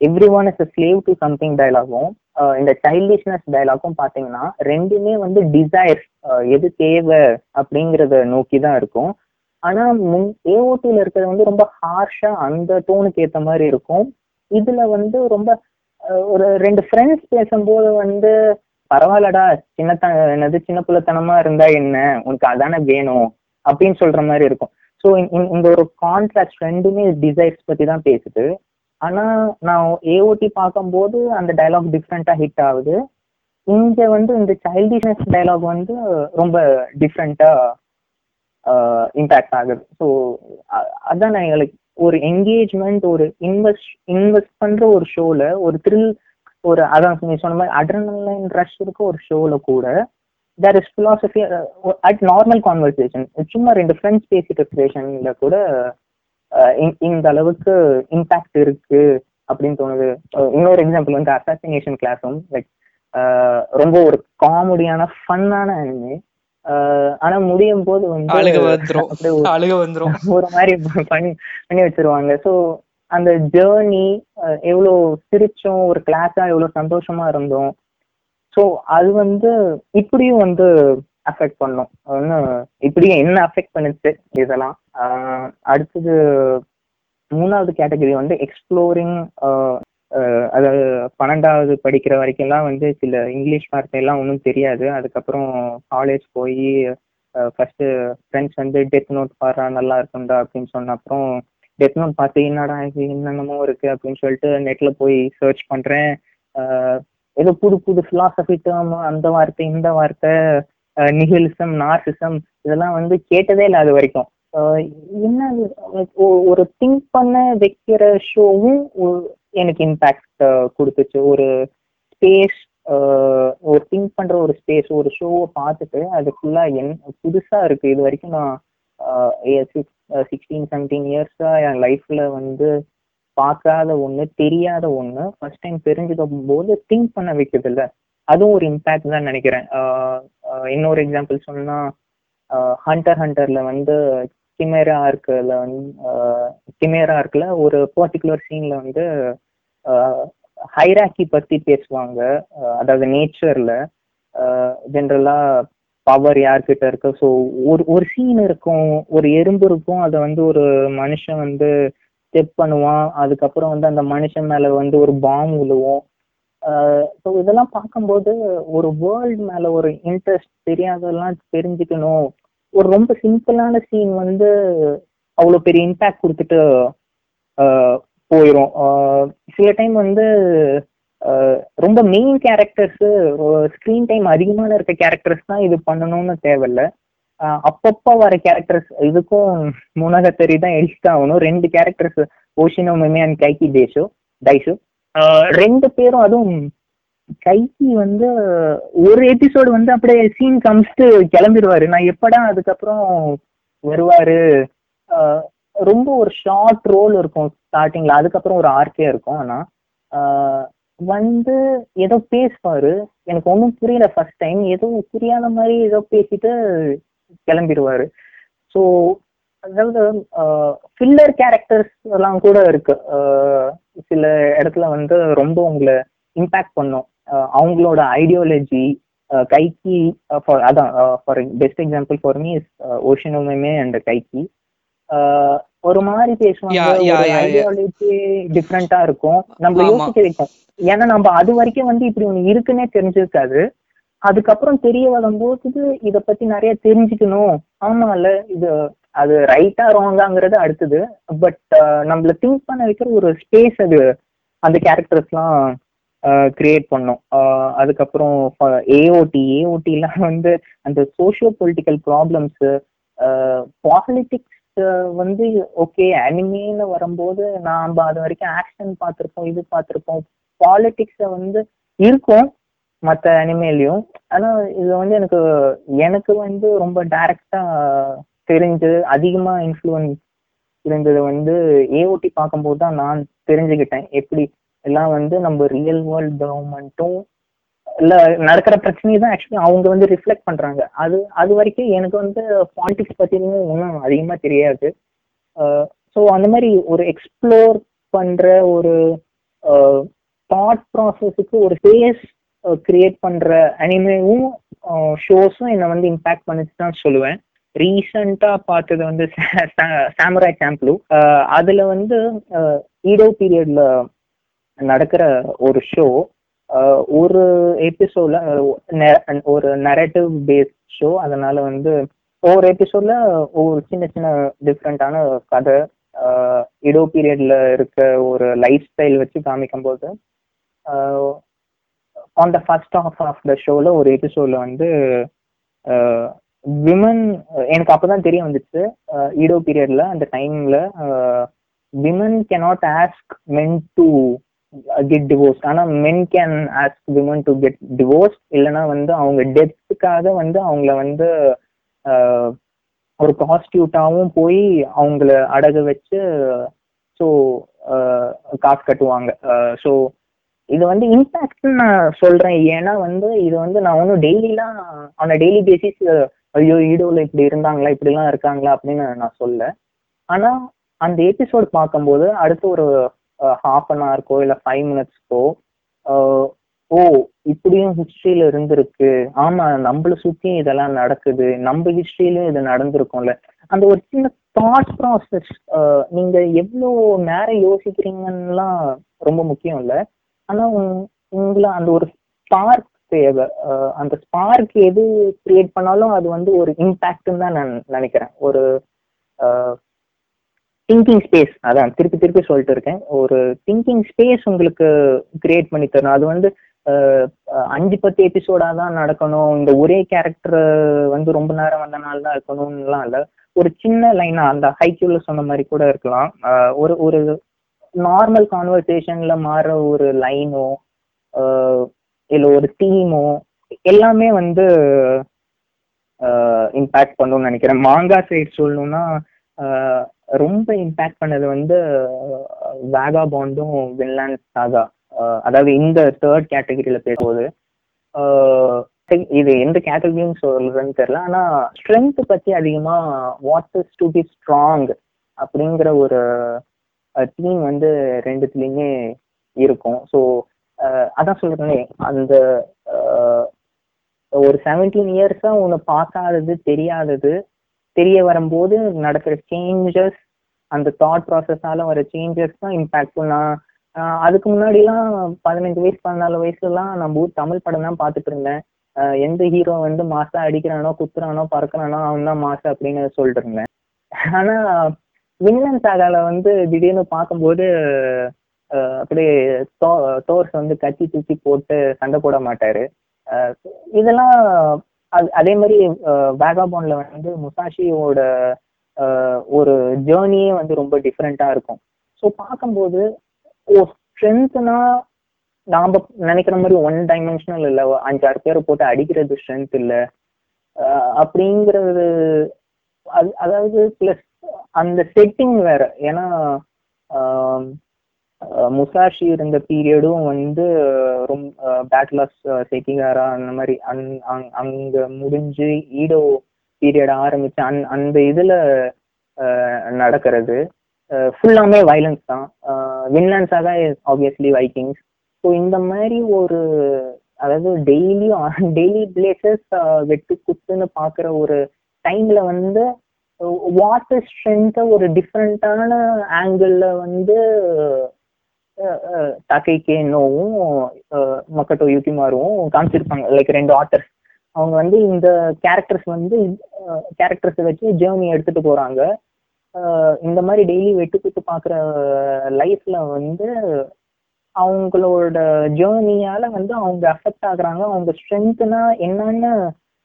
everyone is slave to something டயலாகும் இந்த சைல்டிஷ்னஸ் டயலாகும் பாத்தீங்கன்னா ரெண்டுமே வந்து டிசைர் எது தேவை அப்படிங்கறத நோக்கி தான் இருக்கும். ஆனா முன் ஏஓடியில இருக்கிறது வந்து ரொம்ப ஹார்ஷா அந்த டோனுக்கு ஏத்த மாதிரி இருக்கும். இதுல வந்து ரொம்ப ஒரு ரெண்டு ஃப்ரெண்ட்ஸ் பேசும்போது வந்து பரவாயில்லடா சின்ன என்னது சின்ன பிள்ளைத்தனமா இருந்தா என்ன? உனக்கு அதானே வேணும்? அப்படின்னு சொல்ற மாதிரி இருக்கும். ஸோ இந்த ஒரு கான்ட்ராக்ட் ரெண்டுமே டிசைர்ஸ் பத்தி தான் பேசுது. ஆனா நான் ஏஓடி பார்க்கும்போது அந்த டைலாக் டிஃப்ரெண்டா ஹிட் ஆகுது. இங்க வந்து இந்த சைல்டிஷ்னஸ் டைலாக் வந்து ரொம்ப டிஃப்ரெண்டா இம்பாக்ட் ஆகுது. ஸோ அதான் நான் எங்களுக்கு ஒரு என்கேஜ்மெண்ட் ஒரு இன்வெஸ்ட் இன்வெஸ்ட் பண்ற ஒரு ஷோல ஒரு த்ரில் ஒரு அதான் நீ சொன்ன மாதிரி அட்ரனலைன் ரஷ் இருக்க ஒரு ஷோல கூட there is philosophy at normal conversation சும்மா ரெண்டு ஃப்ரெண்ட்ஸ் பேசிட்டு பேஷன்ல கூட அஹ், இந்த- அளவுக்கு இம்பாக்ட் இருக்கு அப்படின்னு தோணுது. அஹ், இன்னொரு எக்ஸாம்பிள் வந்து அசாசினேஷன் கிளாஸும் லைக் ரொம்ப ஒரு காமெடியான ஃபன்னான அனிமே ஆனா முடியும் போது வந்து ஒரு- மாதிரி பண்ணி பண்ணி வச்சிருவாங்க. ஸோ அந்த ஜேர்னி எவ்வளோ சிரிச்சோம் ஒரு கிளாஸா எவ்வளோ சந்தோஷமா இருந்தோம் ஸோ அது வந்து இப்படியும் வந்து அஃபெக்ட் பண்ணும். ஒன்றும் இப்படியும் என்ன அஃபெக்ட் பண்ணுச்சு இதெல்லாம்? ஆஹ் அடுத்தது மூணாவது கேட்டகரி வந்து எக்ஸ்ப்ளோரிங் அதாவது பன்னெண்டாவது படிக்கிற வரைக்கும்லாம் வந்து சில இங்கிலீஷ் வார்த்தையெல்லாம் ஒன்றும் தெரியாது. அதுக்கப்புறம் காலேஜ் போய் ஃபர்ஸ்ட் ஃப்ரெண்ட்ஸ் வந்து டெத் நோட் பாடுறா நல்லா இருக்கும்டா அப்படின்னு சொன்ன அப்புறம் டெத் நோட் பார்த்து என்னடா இது? என்னென்னமோ இருக்கு? அப்படின்னு சொல்லிட்டு நெட்ல போய் சர்ச் பண்றேன். ஆஹ் ஏதோ புது புது பிலாசபி டேர்ம் அந்த வார்த்தை இந்த வார்த்தை நிகிலிசம் நார்சிசம் இதெல்லாம் வந்து கேட்டதே இல்லை அது வரைக்கும். ஆஹ் என்ன ஒ- ஒரு திங்க் பண்ண வைக்கிற ஷோவும் எனக்கு இம்பாக்ட் கொடுத்துச்சு. ஒரு ஸ்பேஸ் ஒரு திங்க் பண்ற ஒரு ஸ்பேஸ் ஒரு ஷோவை பார்த்துட்டு அது ஃபுல்லா என் புதுசா இருக்கு. இது வரைக்கும் நான் சிக்ஸ்டீன் செவன்டீன் இயர்ஸா என் லைஃப்ல வந்து பார்க்காத ஒண்ணு தெரியாத ஒண்ணு ஃபர்ஸ்ட் டைம் தெரிஞ்சுக்கும் போது திங்க் பண்ண வைக்கிறது இல்ல அதுவும் ஒரு இம்பாக்ட் தான் நினைக்கிறேன். ஆஹ் இன்னொரு எக்ஸாம்பிள் சொன்னா ஹண்டர் ஹண்டர்ல வந்து கிமேரா ஆர்க்ல வந்து கிமேரா ஆர்க்ல ஒரு பர்டிகுலர் சீன்ல வந்து ஹைராக்கி பத்தி பேசுவாங்க. அதாவது நேச்சர்ல ஜென்ரலா பவர் யார்கிட்ட இருக்கு? ஸோ ஒரு ஒரு சீன் இருக்கும் ஒரு எறும்பு இருக்கும் அதை வந்து ஒரு மனுஷன் வந்து ஸ்டெப் பண்ணுவான். அதுக்கப்புறம் வந்து அந்த மனுஷன் மேல வந்து ஒரு பாம் விழுவும். ஸோ இதெல்லாம் பார்க்கும்போது ஒரு வேர்ல்டு மேல ஒரு இன்ட்ரெஸ்ட் தெரியாதெல்லாம் தெரிஞ்சுக்கணும். ஒரு ரொம்ப சிம்பிளான சீன் வந்து அவ்வளோ பெரிய இம்பாக்ட் கொடுத்துட்டு போயிடும் போயிரும். ஆஹ் சில டைம் வந்து ரொம்ப மெயின் கேரக்டர்ஸ் ஸ்க்ரீன் டைம் அதிகமான இருக்க கேரக்டர்ஸ் தான் இது பண்ணணும்னு தேவையில்ல. அப்பப்போ வர கேரக்டர்ஸ் இதுக்கும் முனகத்தறி தான் எடுத்து ஆகணும். ரெண்டு characters Oshino Meme and Kaiki Deishu Deishu ரெண்டு பேரும் அதுவும் கைக்கி வந்து ஒரு எபிசோடு வந்து அப்படியே சீன் காமிச்சிட்டு கிளம்பிடுவாரு. நான் எப்படா அதுக்கப்புறம் வருவாரு? ரொம்ப ஒரு ஷார்ட் ரோல் இருக்கும் ஸ்டார்டிங்ல அதுக்கப்புறம் ஒரு ஆர்க்கே இருக்கும் ஆனா. வந்து ஏதோ பேசுவாரு. எனக்கு ஒன்றும் புரியல ஃபர்ஸ்ட் டைம் ஏதோ புரியாத மாதிரி ஏதோ பேசிட்டு கிளம்பிடுவாரு. ஸோ அதாவது ஃபில்லர் கேரக்டர்ஸ் எல்லாம் கூட இருக்கு. சில இடத்துல வந்து ரொம்ப உங்களை இம்பாக்ட் பண்ணும். அவங்களோட ஐடியாலஜி கைக்கி ஃபார் அதான் for best example for me is Oshino Meme and Kaiki. ஆஹ் ஒரு மாதிரி பேசுவாங்க. டிஃப்ரெண்டா இருக்கும். நம்ம. யோசிக்க வைக்கும் ஏன்னா நம்ம அது வரைக்கும் வந்து இப்படி ஒண்ணு இருக்குன்னே தெரிஞ்சிருக்காது. அதுக்கப்புறம் தெரிய வரும்போது இத பத்தி நிறைய தெரிஞ்சுக்கணும். ஆமால இது அது ரைட்டா ராங்காங்கிறது அடுத்தது. பட் நம்மள திங்க் பண்ண வைக்கிற ஒரு ஸ்பேஸ் அது அந்த கேரக்டர்ஸ்லாம் கிரியேட் பண்ணும். அதுக்கப்புறம் ஏஓடி ஏஓடிலாம் வந்து அந்த சோஷியோ பொலிட்டிக்கல் ப்ராப்ளம்ஸ் பாலிட்டிக்ஸ் வந்து ஓகே அனிமேல வரும்போது நாம அது வரைக்கும் ஆக்ஷன் பார்த்திருப்போம் இது பார்த்திருப்போம். பாலிட்டிக்ஸை வந்து இருக்கும். மற்ற அனிமேலையும் ஆனா இது வந்து எனக்கு எனக்கு வந்து ரொம்ப டைரக்டா தெரிஞ்சு அதிகமா இன்ஃப்ளூயன்ஸ் இருந்தது வந்து ஏஓடி பார்க்கும்போது தான் நான் தெரிஞ்சுக்கிட்டேன். எப்படி எல்லாம் வந்து நம்ம ரியல் வேர்ல்ட் கவர்மெண்ட்டும் இல்ல நடக்கிற பிரச்சனையை தான் ஆக்சுவலி அவங்க வந்து ரிஃப்ளெக்ட் பண்றாங்க. அது அது வரைக்கும் எனக்கு வந்து பாலிடிக்ஸ் பத்தியும் ஒன்றும் அதிகமா தெரியாது. ஸோ அந்த மாதிரி ஒரு எக்ஸ்ப்ளோர் பண்ற ஒரு தாட் ப்ராசஸுக்கு ஒரு ஃபேஸ் கிரியேட் பண்ற அனிமேவும் ஷோஸும் என்னை வந்து இம்பாக்ட் பண்ணிச்சு தான் சொல்லுவேன். ரீசெண்டா பார்த்தது வந்து சாமராய் சாம்பிளு அதுல வந்து ஈடோ பீரியட்ல நடக்கிற ஒரு ஷோ ஒரு எபிசோட்ல ஒரு நரேட்டிவ் பேஸ்ட் ஷோ அதனால வந்து ஒவ்வொரு எபிசோட்ல ஒவ்வொரு சின்ன சின்ன டிஃப்ரெண்டான கதை இடோ பீரியட்ல இருக்க ஒரு லைஃப் ஸ்டைல் வச்சு காமிக்கும் போது on the first of of the ஷோல ஒரு எபிசோட்ல வந்து விமன் எனக்கு அப்பதான் தெரிய வந்துச்சு. ஈடோ பீரியட்ல அந்த டைம்ல women cannot ask men to get divorce ஆனா men can ask women to get divorce இல்லைன்னா வந்து அவங்க டெத்துக்காக வந்து அவங்கள வந்து ஒரு ப்ராஸ்டியூட்டாகவும் போய் அவங்கள அடக வச்சு ஸோ காசு கட்டுவாங்க. ஸோ இது வந்து இம்பாக்ட்னு நான் சொல்றேன். ஏன்னா வந்து இது வந்து நான் ஒன்றும் டெய்லிலாம் ஆன் டெய்லி பேசிஸ் ஐயோ ஈடோவில் இப்படி இருந்தாங்களா இப்படிலாம் இருக்காங்களா அப்படின்னு நான் சொல்ல ஆனா அந்த எபிசோட் பார்க்கும்போது அடுத்து ஒரு ஹாஃப் அன் ஹவர்க்கோ இல்லை ஃபைவ் மினிட்ஸ்க்கோ ஓ இப்படியும் ஹிஸ்ட்ரியில இருந்திருக்கு. ஆமா நம்மள சுத்தியும் இதெல்லாம் நடக்குது. நம்ம ஹிஸ்டரியிலும் இது நடந்திருக்கும்ல. அந்த ஒரு சின்ன தாட் ப்ராசஸ் நீங்க எவ்வளோ நேரம் யோசிக்கிறீங்கன்னுலாம் ரொம்ப முக்கியம் இல்லை. ஆனா உங்களை அந்த ஒரு ஸ்பார்க் தேவை. அந்த ஸ்பார்க் எது கிரியேட் பண்ணாலும் அது வந்து ஒரு இம்பாக்ட்னு தான் நான் நினைக்கிறேன். ஒரு திங்கிங் ஸ்பேஸ் அதான் திருப்பி திருப்பி சொல்லிட்டு இருக்கேன். ஒரு திங்கிங் ஸ்பேஸ் உங்களுக்கு கிரியேட் பண்ணி தரணும். அது வந்து அஞ்சு பத்து எபிசோடா தான் நடக்கணும். இந்த ஒரே கேரக்டர் வந்து ரொம்ப நேரம் வந்தனால தான் இருக்கணும்லாம் இல்லை. ஒரு சின்ன லைனா அந்த ஹைக்யூல சொன்ன மாதிரி கூட இருக்கலாம். ஒரு ஒரு நார்மல் கான்வர்சேஷன்ல மாற ஒரு லைனோ இல்ல ஒரு தீமோ எல்லாமே வந்து இம்பேக்ட் பண்ணும்னு நினைக்கிறேன். மாங்கா சைட் சொல்லணும்னா ரொம்ப இம்பேக்ட் பண்ணது வந்து வேகா பாண்டும் வின்லாண்ட் சாகா அதாவது இந்த தேர்ட் கேட்டகரியில பேசும்போது இது எந்த கேட்டகரியும் சொல்றதுன்னு தெரியல. ஆனா ஸ்ட்ரென்த் பத்தி அதிகமா what is to be strong அப்படிங்கிற ஒரு தீம் வந்து ரெண்டுத்துலயுமே இருக்கும். ஸோ அதான் சொல்றேனே அந்த ஒரு செவன்டீன் இயர்ஸா உன்னை பார்க்காதது தெரியாதது தெரிய வரும்போது நடக்கிற சேஞ்சஸ் அந்த தாட் ப்ராசஸால வர சேஞ்சஸ் தான் இம்பாக்ட் நான் அதுக்கு முன்னாடிலாம் பதினஞ்சு வயசு பதினாலு வயசுலாம் நம்ம ஊர் தமிழ் படம் தான் பார்த்துட்டு இருந்தேன். எந்த ஹீரோ வந்து மாசா அடிக்கிறானோ குத்துறானோ பறக்குறானோ அவன் தான் மாசா அப்படின்னு சொல்லிட்டு இருந்தேன். ஆனா வில்லன் சாகால வந்து திடீர்னு பார்க்கும்போது அப்படியே டோர்ஸ் வந்து கத்தி தூக்கி போட்டு சண்டை போட மாட்டாரு. இதெல்லாம் அதே மாதிரி வேகாபான்ல வந்து முசாஷியோட ஒரு ஜேர்னியே வந்து ரொம்ப டிஃப்ரெண்டா இருக்கும். ஸோ பார்க்கும்போது ஓ ஸ்ட்ரென்த்னா நாம நினைக்கிற மாதிரி ஒன் டைமென்ஷனல் இல்லை. அஞ்சாறு பேரை போட்டு அடிக்கிறது ஸ்ட்ரென்த் இல்லை. அப்படிங்கிறது அது அதாவது பிளஸ் அந்த செட்டிங் வேற. ஏன்னா முசாஷி இருந்த பீரியடும் வந்து ரொம்ப பேட்லாஸ் ஆஃப் செக்கிகாரா அந்த மாதிரி அந் அங்- அங்க முடிஞ்சு ஈடோ பீரியட் ஆரம்பிச்சு அந் அந்த இதுல நடக்கிறது. ஃபுல்லாமே வைலன்ஸ் தான். வின்லாண்ட்ஸாக தான் ஆப்வியஸ்லி வைக்கிங்ஸ் ஸோ இந்த மாதிரி ஒரு அதாவது டெய்லியும் டெய்லி பிளேசஸ் வெட்டு குத்துன்னு பார்க்குற ஒரு டைம்ல வந்து வாட்டர் ஸ்ட்ரென்த்தை ஒரு டிஃப்ரெண்ட்டான ஆங்கிள் வந்து தக்கைக்கே நோவும் மக்கட்டோ யுக்கிமாரும் காமிச்சிருப்பாங்க. லைக் ரெண்டு ஆத்தர்ஸ் அவங்க வந்து இந்த கேரக்டர்ஸ் வந்து கேரக்டர்ஸ் வச்சு ஜேர்னி எடுத்துட்டு போறாங்க. இந்த மாதிரி டெய்லி வெட்டு குத்து பார்க்குற லைஃப்ல வந்து அவங்களோட ஜேர்னியால வந்து அவங்க அஃபெக்ட் ஆகுறாங்க. அவங்க ஸ்ட்ரென்த்னா என்னன்னு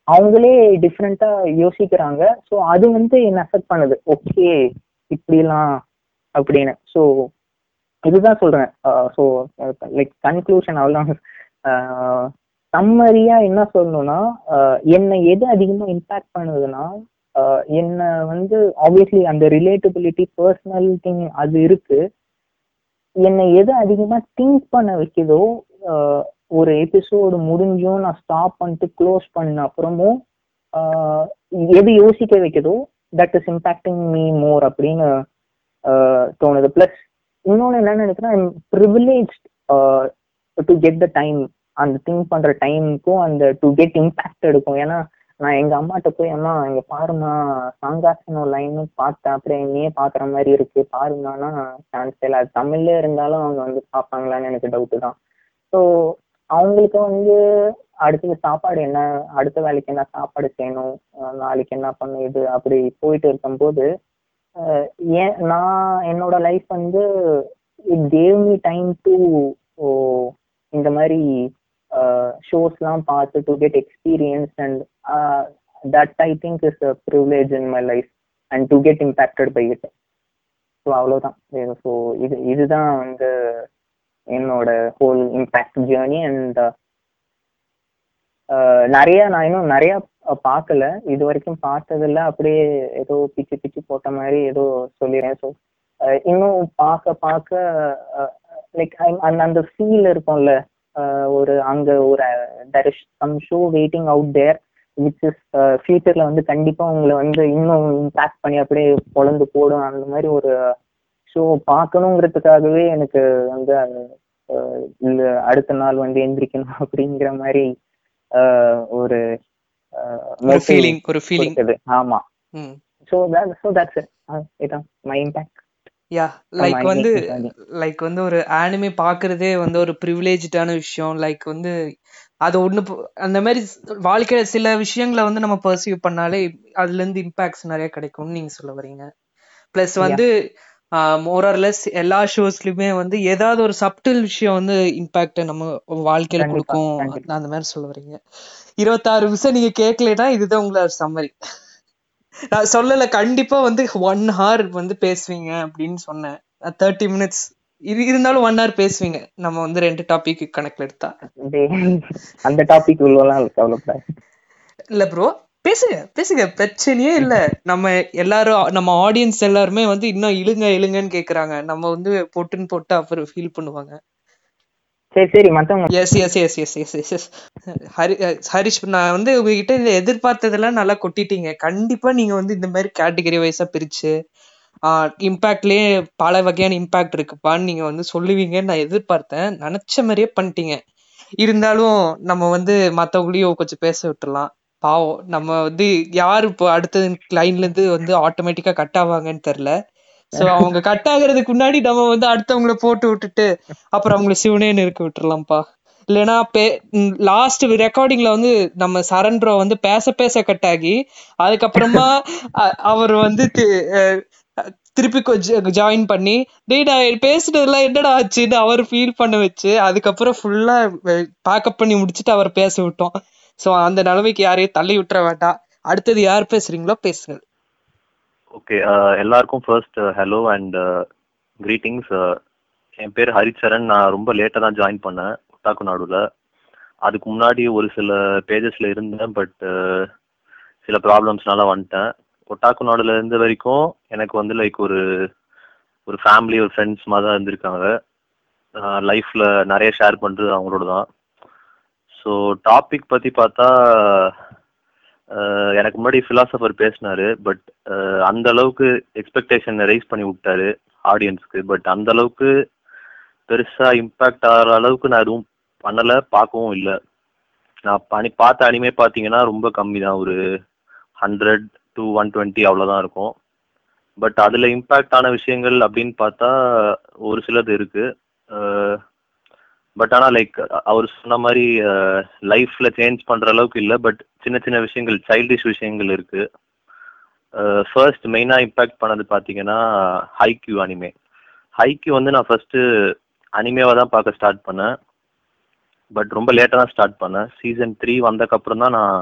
அவங்களே டிஃப்ரெண்டா யோசிக்கிறாங்க. ஸோ அது வந்து என்ன அஃபெக்ட் பண்ணுது. ஓகே இப்படிலாம் அப்படின்னு. ஸோ இதுதான் சொல்றேன். ஸோ லைக் கன்க்ளூஷன் அவ்வளோதான் சம்மரியா என்ன சொல்லணும்னா uh, என்னை எது அதிகமாக இம்பாக்ட் பண்ணுதுன்னா uh, என்னை வந்து ஆப்வியஸ்லி அந்த ரிலேட்டபிலிட்டி பர்சனல் திங் அது இருக்கு. என்னை எது அதிகமாக திங்க் பண்ண வைக்குதோ uh, ஒரு எபிசோடு முடிஞ்சும் நான் ஸ்டாப் பண்ணிட்டு க்ளோஸ் பண்ண அப்புறமும் எது யோசிக்க வைக்குதோ that is impacting me more அப்படின்னு தோணுது. ப்ளஸ் இன்னொன்று என்னன்னு நினைக்கிறேன் privilege to get the time அந்த திங்க் பண்ற டைமுக்கும் அந்த டு கெட் இம்பாக்ட் எடுக்கும் ஏன்னா நான் எங்க அம்மாட்ட போய் அம்மா இங்க பாருமா சாங்காசனோ லைன்னு பார்த்தேன். அப்புறம் என்னையே பாக்குற மாதிரி இருக்கு. பாருங்கன்னா சான்ஸ் இல்லை அது தமிழ்ல இருந்தாலும் அவங்க வந்து பார்ப்பாங்களான்னு எனக்கு டவுட்டு தான். ஸோ அவங்களுக்கு வந்து அடுத்தது சாப்பாடு என்ன அடுத்த வேலைக்கு என்ன சாப்பாடு செய்யணும் நாளைக்கு என்ன பண்ணும் இது அப்படி போயிட்டு இருக்கும்போது ஏன் நான் என்னோட லைஃப் வந்து it gave me time to இந்த மாதிரி ஷோஸ்லாம் பார்த்து to get experience and that I think is a privilege in my life and to get impacted by it so அவ்வளோதான் ஸோ இது இதுதான் வந்து என்னோட ஹோல் இம்பேக்ட் ஜேர்னி அண்ட் நிறைய நான் இன்னும் நிறைய பார்க்கல. இது வரைக்கும் பார்த்ததில்ல. அப்படியே ஏதோ பிச்சு பிச்சு போட்ட மாதிரி ஏதோ சொல்லிடுறேன் ஸோ இன்னும் பார்க்க பார்க்க லைக் அந்த அந்த ஃபீல் இருக்கும்ல. ஒரு அங்க ஒரு there is some show waiting out there which is ஃபியூச்சர்ல வந்து கண்டிப்பா உங்களை வந்து இன்னும் இம்பாக்ட் பண்ணி அப்படியே பொழந்து போடும். அந்த மாதிரி ஒரு ஷோ பார்க்கணுங்கிறதுக்காகவே எனக்கு வந்து அடுத்த நாள் வந்து எந்திரிக்கணும் அப்படிங்கிற மாதிரி ஒரு ஃபீலிங் ஒரு ஃபீலிங். ஆமா. ம். ஸோ ஸோ தட்ஸ் இதான் மை இம்பாக்ட் யா லைக் வந்து லைக் வந்து ஒரு ஆனிமே பாக்குறதே வந்து ஒரு ப்ரிவிலேஜ்டான விஷயம். லைக் வந்து அது ஒண்ணு அந்த மாதிரி ஸ்- வாழ்க்கையில சில விஷயங்களை வந்து நம்ம பர்சீவ் பண்ணாலே அதுல இருந்து இம்பாக்ட்ஸ் நிறைய கிடைக்கும்னு நீங்க சொல்ல வரீங்க பிளஸ் வந்து மோரர்லெஸ் எல்லா ஷோஸ்லயுமே வந்து ஏதாவது ஒரு சப்டில் விஷயம் வந்து இம்பாக்ட் நம்ம வாழ்க்கையில கொடுக்கும். அந்த மாதிரி சொல்ல வரீங்க. இருபத்தாறு விஷயம் நீங்க கேட்கலைன்னா இதுதான் உங்களோட சம்மரி நான் சொல்லல கண்டிப்பா வந்து ஒன் ஹவர் வந்து பேசுவீங்க அப்படின்னு சொன்னேன். தேர்ட்டி மினிட்ஸ் இருந்தாலும் ஒன் ஹவர் பேசுவீங்க. நம்ம வந்து ரெண்டு டாபிக் கணக்குல எடுத்தா. அந்த டாபிக் இல்ல ப்ரோ பேசுங்க பேசுங்க. பிரச்சனையே இல்ல. நம்ம எல்லாரும் நம்ம ஆடியன்ஸ் எல்லாருமே வந்து இன்னும் இழுங்க இழுங்கன்னு கேக்குறாங்க. நம்ம வந்து பொட்டுன்னு போட்டு அப்புறம் ஃபீல் பண்ணுவாங்க. சரி சரி. மத்தவங்க yes yes yes yes yes yes yes Hari Harish நான் வந்து உங்ககிட்ட இந்த எதிர்பார்த்ததெல்லாம் நல்லா கொட்டிட்டீங்க. கண்டிப்பா நீங்க வந்து இந்த மாதிரி கேட்டகரி வைஸா பிரிச்சு இம்பாக்ட்லயே பல வகையான இம்பாக்ட் இருக்குப்பான்னு நீங்க வந்து சொல்லுவீங்கன்னு நான் எதிர்பார்த்தேன். நினைச்ச மாதிரியே பண்ணிட்டீங்க. இருந்தாலும் நம்ம வந்து மத்தவங்களையும் கொஞ்சம் பேச விட்டுறலாம். பாவம் நம்ம வந்து யாரு இப்போ அடுத்த லைன்ல இருந்து வந்து ஆட்டோமேட்டிக்கா கட் ஆவாங்கன்னு தெரியல. சோ அவங்க கட் ஆகுறதுக்கு முன்னாடி நம்ம வந்து அடுத்தவங்கள போட்டு விட்டுட்டு அப்புறம் அவங்கள சிவனேன்னு இருக்க விட்டுறலாம்ப்பா. இல்லைன்னா பே லாஸ்ட் ரெக்கார்டிங்ல வந்து நம்ம சரண் ப்ரோ வந்து பேச பேச கட் ஆகி அதுக்கப்புறமா அவர் வந்து திருப்பி ஜாயின் பண்ணி டேய் நான் பேசுனதெல்லாம் என்னடா ஆச்சுன்னு அவர் ஃபீல் பண்ண வச்சு அதுக்கப்புறம் ஃபுல்லா பேக்கப் பண்ணி முடிச்சுட்டு அவர் பேச விட்டோம். சோ அந்த நிலைமைக்கு யாரையும் தள்ளி விட்டுற வேண்டாம். அடுத்தது யார் பேசுறீங்களோ பேசுங்க ஓகே uh, எல்லாருக்கும் ஃபர்ஸ்ட் ஹலோ அண்ட் கிரீட்டிங்ஸ் என் பேர் ஹரிச்சரன். நான் ரொம்ப லேட்டாக தான் ஜாயின் பண்ணேன் ஒட்டாக்கு நாடுல அதுக்கு முன்னாடி ஒரு சில பேஜஸ்ல இருந்தேன் பட் uh, சில ப்ராப்ளம்ஸ்னால வந்துட்டேன். ஒட்டாக்கு நாடுல இருந்த வரைக்கும் எனக்கு வந்து லைக் ஒரு ஒரு ஃபேமிலி ஒரு ஃப்ரெண்ட்ஸ் மாதிரி தான் இருந்திருக்காங்க. Uh, லைஃப்ல நிறைய ஷேர் பண்றது அவங்களோட தான். ஸோ டாபிக் பற்றி பார்த்தா எனக்கு முன்னாடி ஃபிலாசபர் பேசினாரு பட் அந்த அளவுக்கு எக்ஸ்பெக்டேஷன் ரைஸ் பண்ணி விட்டாரு ஆடியன்ஸ்க்கு பட் அந்த அளவுக்கு பெருசா இம்பாக்ட் ஆகிற அளவுக்கு நான் எதுவும் பண்ணல பார்க்கவும் இல்லை. நான் பண்ணி பார்த்த அனிமே பார்த்தீங்கன்னா ரொம்ப கம்மி தான் ஒரு ஹண்ட்ரட் டு ஒன் டுவெண்ட்டி அவ்வளோதான் இருக்கும். பட் அதில் இம்பேக்ட் ஆன விஷயங்கள் அப்படின்னு பார்த்தா ஒரு சிலது இருக்குது பட் ஆனால் லைக் அவர் சொன்ன மாதிரி லைஃப்பில் சேஞ்ச் பண்ணுற அளவுக்கு இல்லை. பட் சின்ன சின்ன விஷயங்கள் சைல்டிஷ் விஷயங்கள் இருக்கு. ஃபர்ஸ்ட் மெயினாக இம்பேக்ட் பண்ணது பார்த்தீங்கன்னா ஹைக்யூ அனிமே ஹைக்யூ வந்து நான் ஃபர்ஸ்ட்டு அனிமேவாக தான் பார்க்க ஸ்டார்ட் பண்ணேன். பட் ரொம்ப லேட்டாக தான் ஸ்டார்ட் பண்ணேன். சீசன் த்ரீ வந்தக்கப்புறம் தான் நான்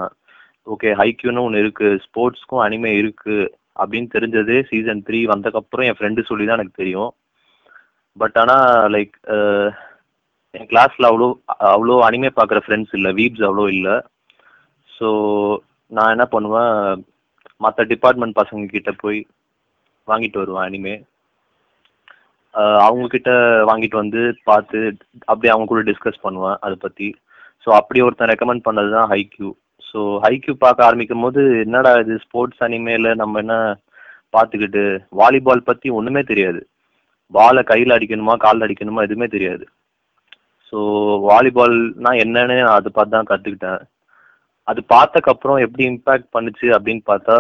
ஓகே ஹைக்யூன்னு ஒன்று இருக்குது ஸ்போர்ட்ஸ்க்கும் அனிமே இருக்குது அப்படின்னு தெரிஞ்சது சீசன் த்ரீ வந்தக்கப்புறம் என் ஃப்ரெண்டு சொல்லி தான் எனக்கு தெரியும். பட் ஆனால் லைக் என் கிளாஸில் அவ்வளோ அவ்வளோ அனிமே பார்க்குற ஃப்ரெண்ட்ஸ் இல்லை வீப்ஸ் அவ்வளோ இல்லை. ஸோ நான் என்ன பண்ணுவேன் மற்ற டிபார்ட்மெண்ட் பசங்க கிட்ட போய் வாங்கிட்டு வருவேன் அனிமே அவங்க கிட்ட வாங்கிட்டு வந்து பார்த்து அப்படியே அவங்க கூட டிஸ்கஸ் பண்ணுவேன் அதை பற்றி ஸோ அப்படி ஒருத்தன் ரெக்கமெண்ட் பண்ணது தான் ஹைக்யூ ஸோ ஹைக்யூ பார்க்க ஆரம்பிக்கும் போது என்னடா இது ஸ்போர்ட்ஸ் அனிமேல நம்ம என்ன பார்த்துக்கிட்டு வாலிபால் பற்றி ஒன்றுமே தெரியாது. பாலை கையில் அடிக்கணுமா காலில் அடிக்கணுமா எதுவுமே தெரியாது. ஸோ வாலிபால்னா என்னன்னு நான் அதை பார்த்து தான் கற்றுக்கிட்டேன் அது பார்த்தக்கப்புறம் எப்படி இம்பேக்ட் பண்ணுச்சு அப்படின்னு பார்த்தா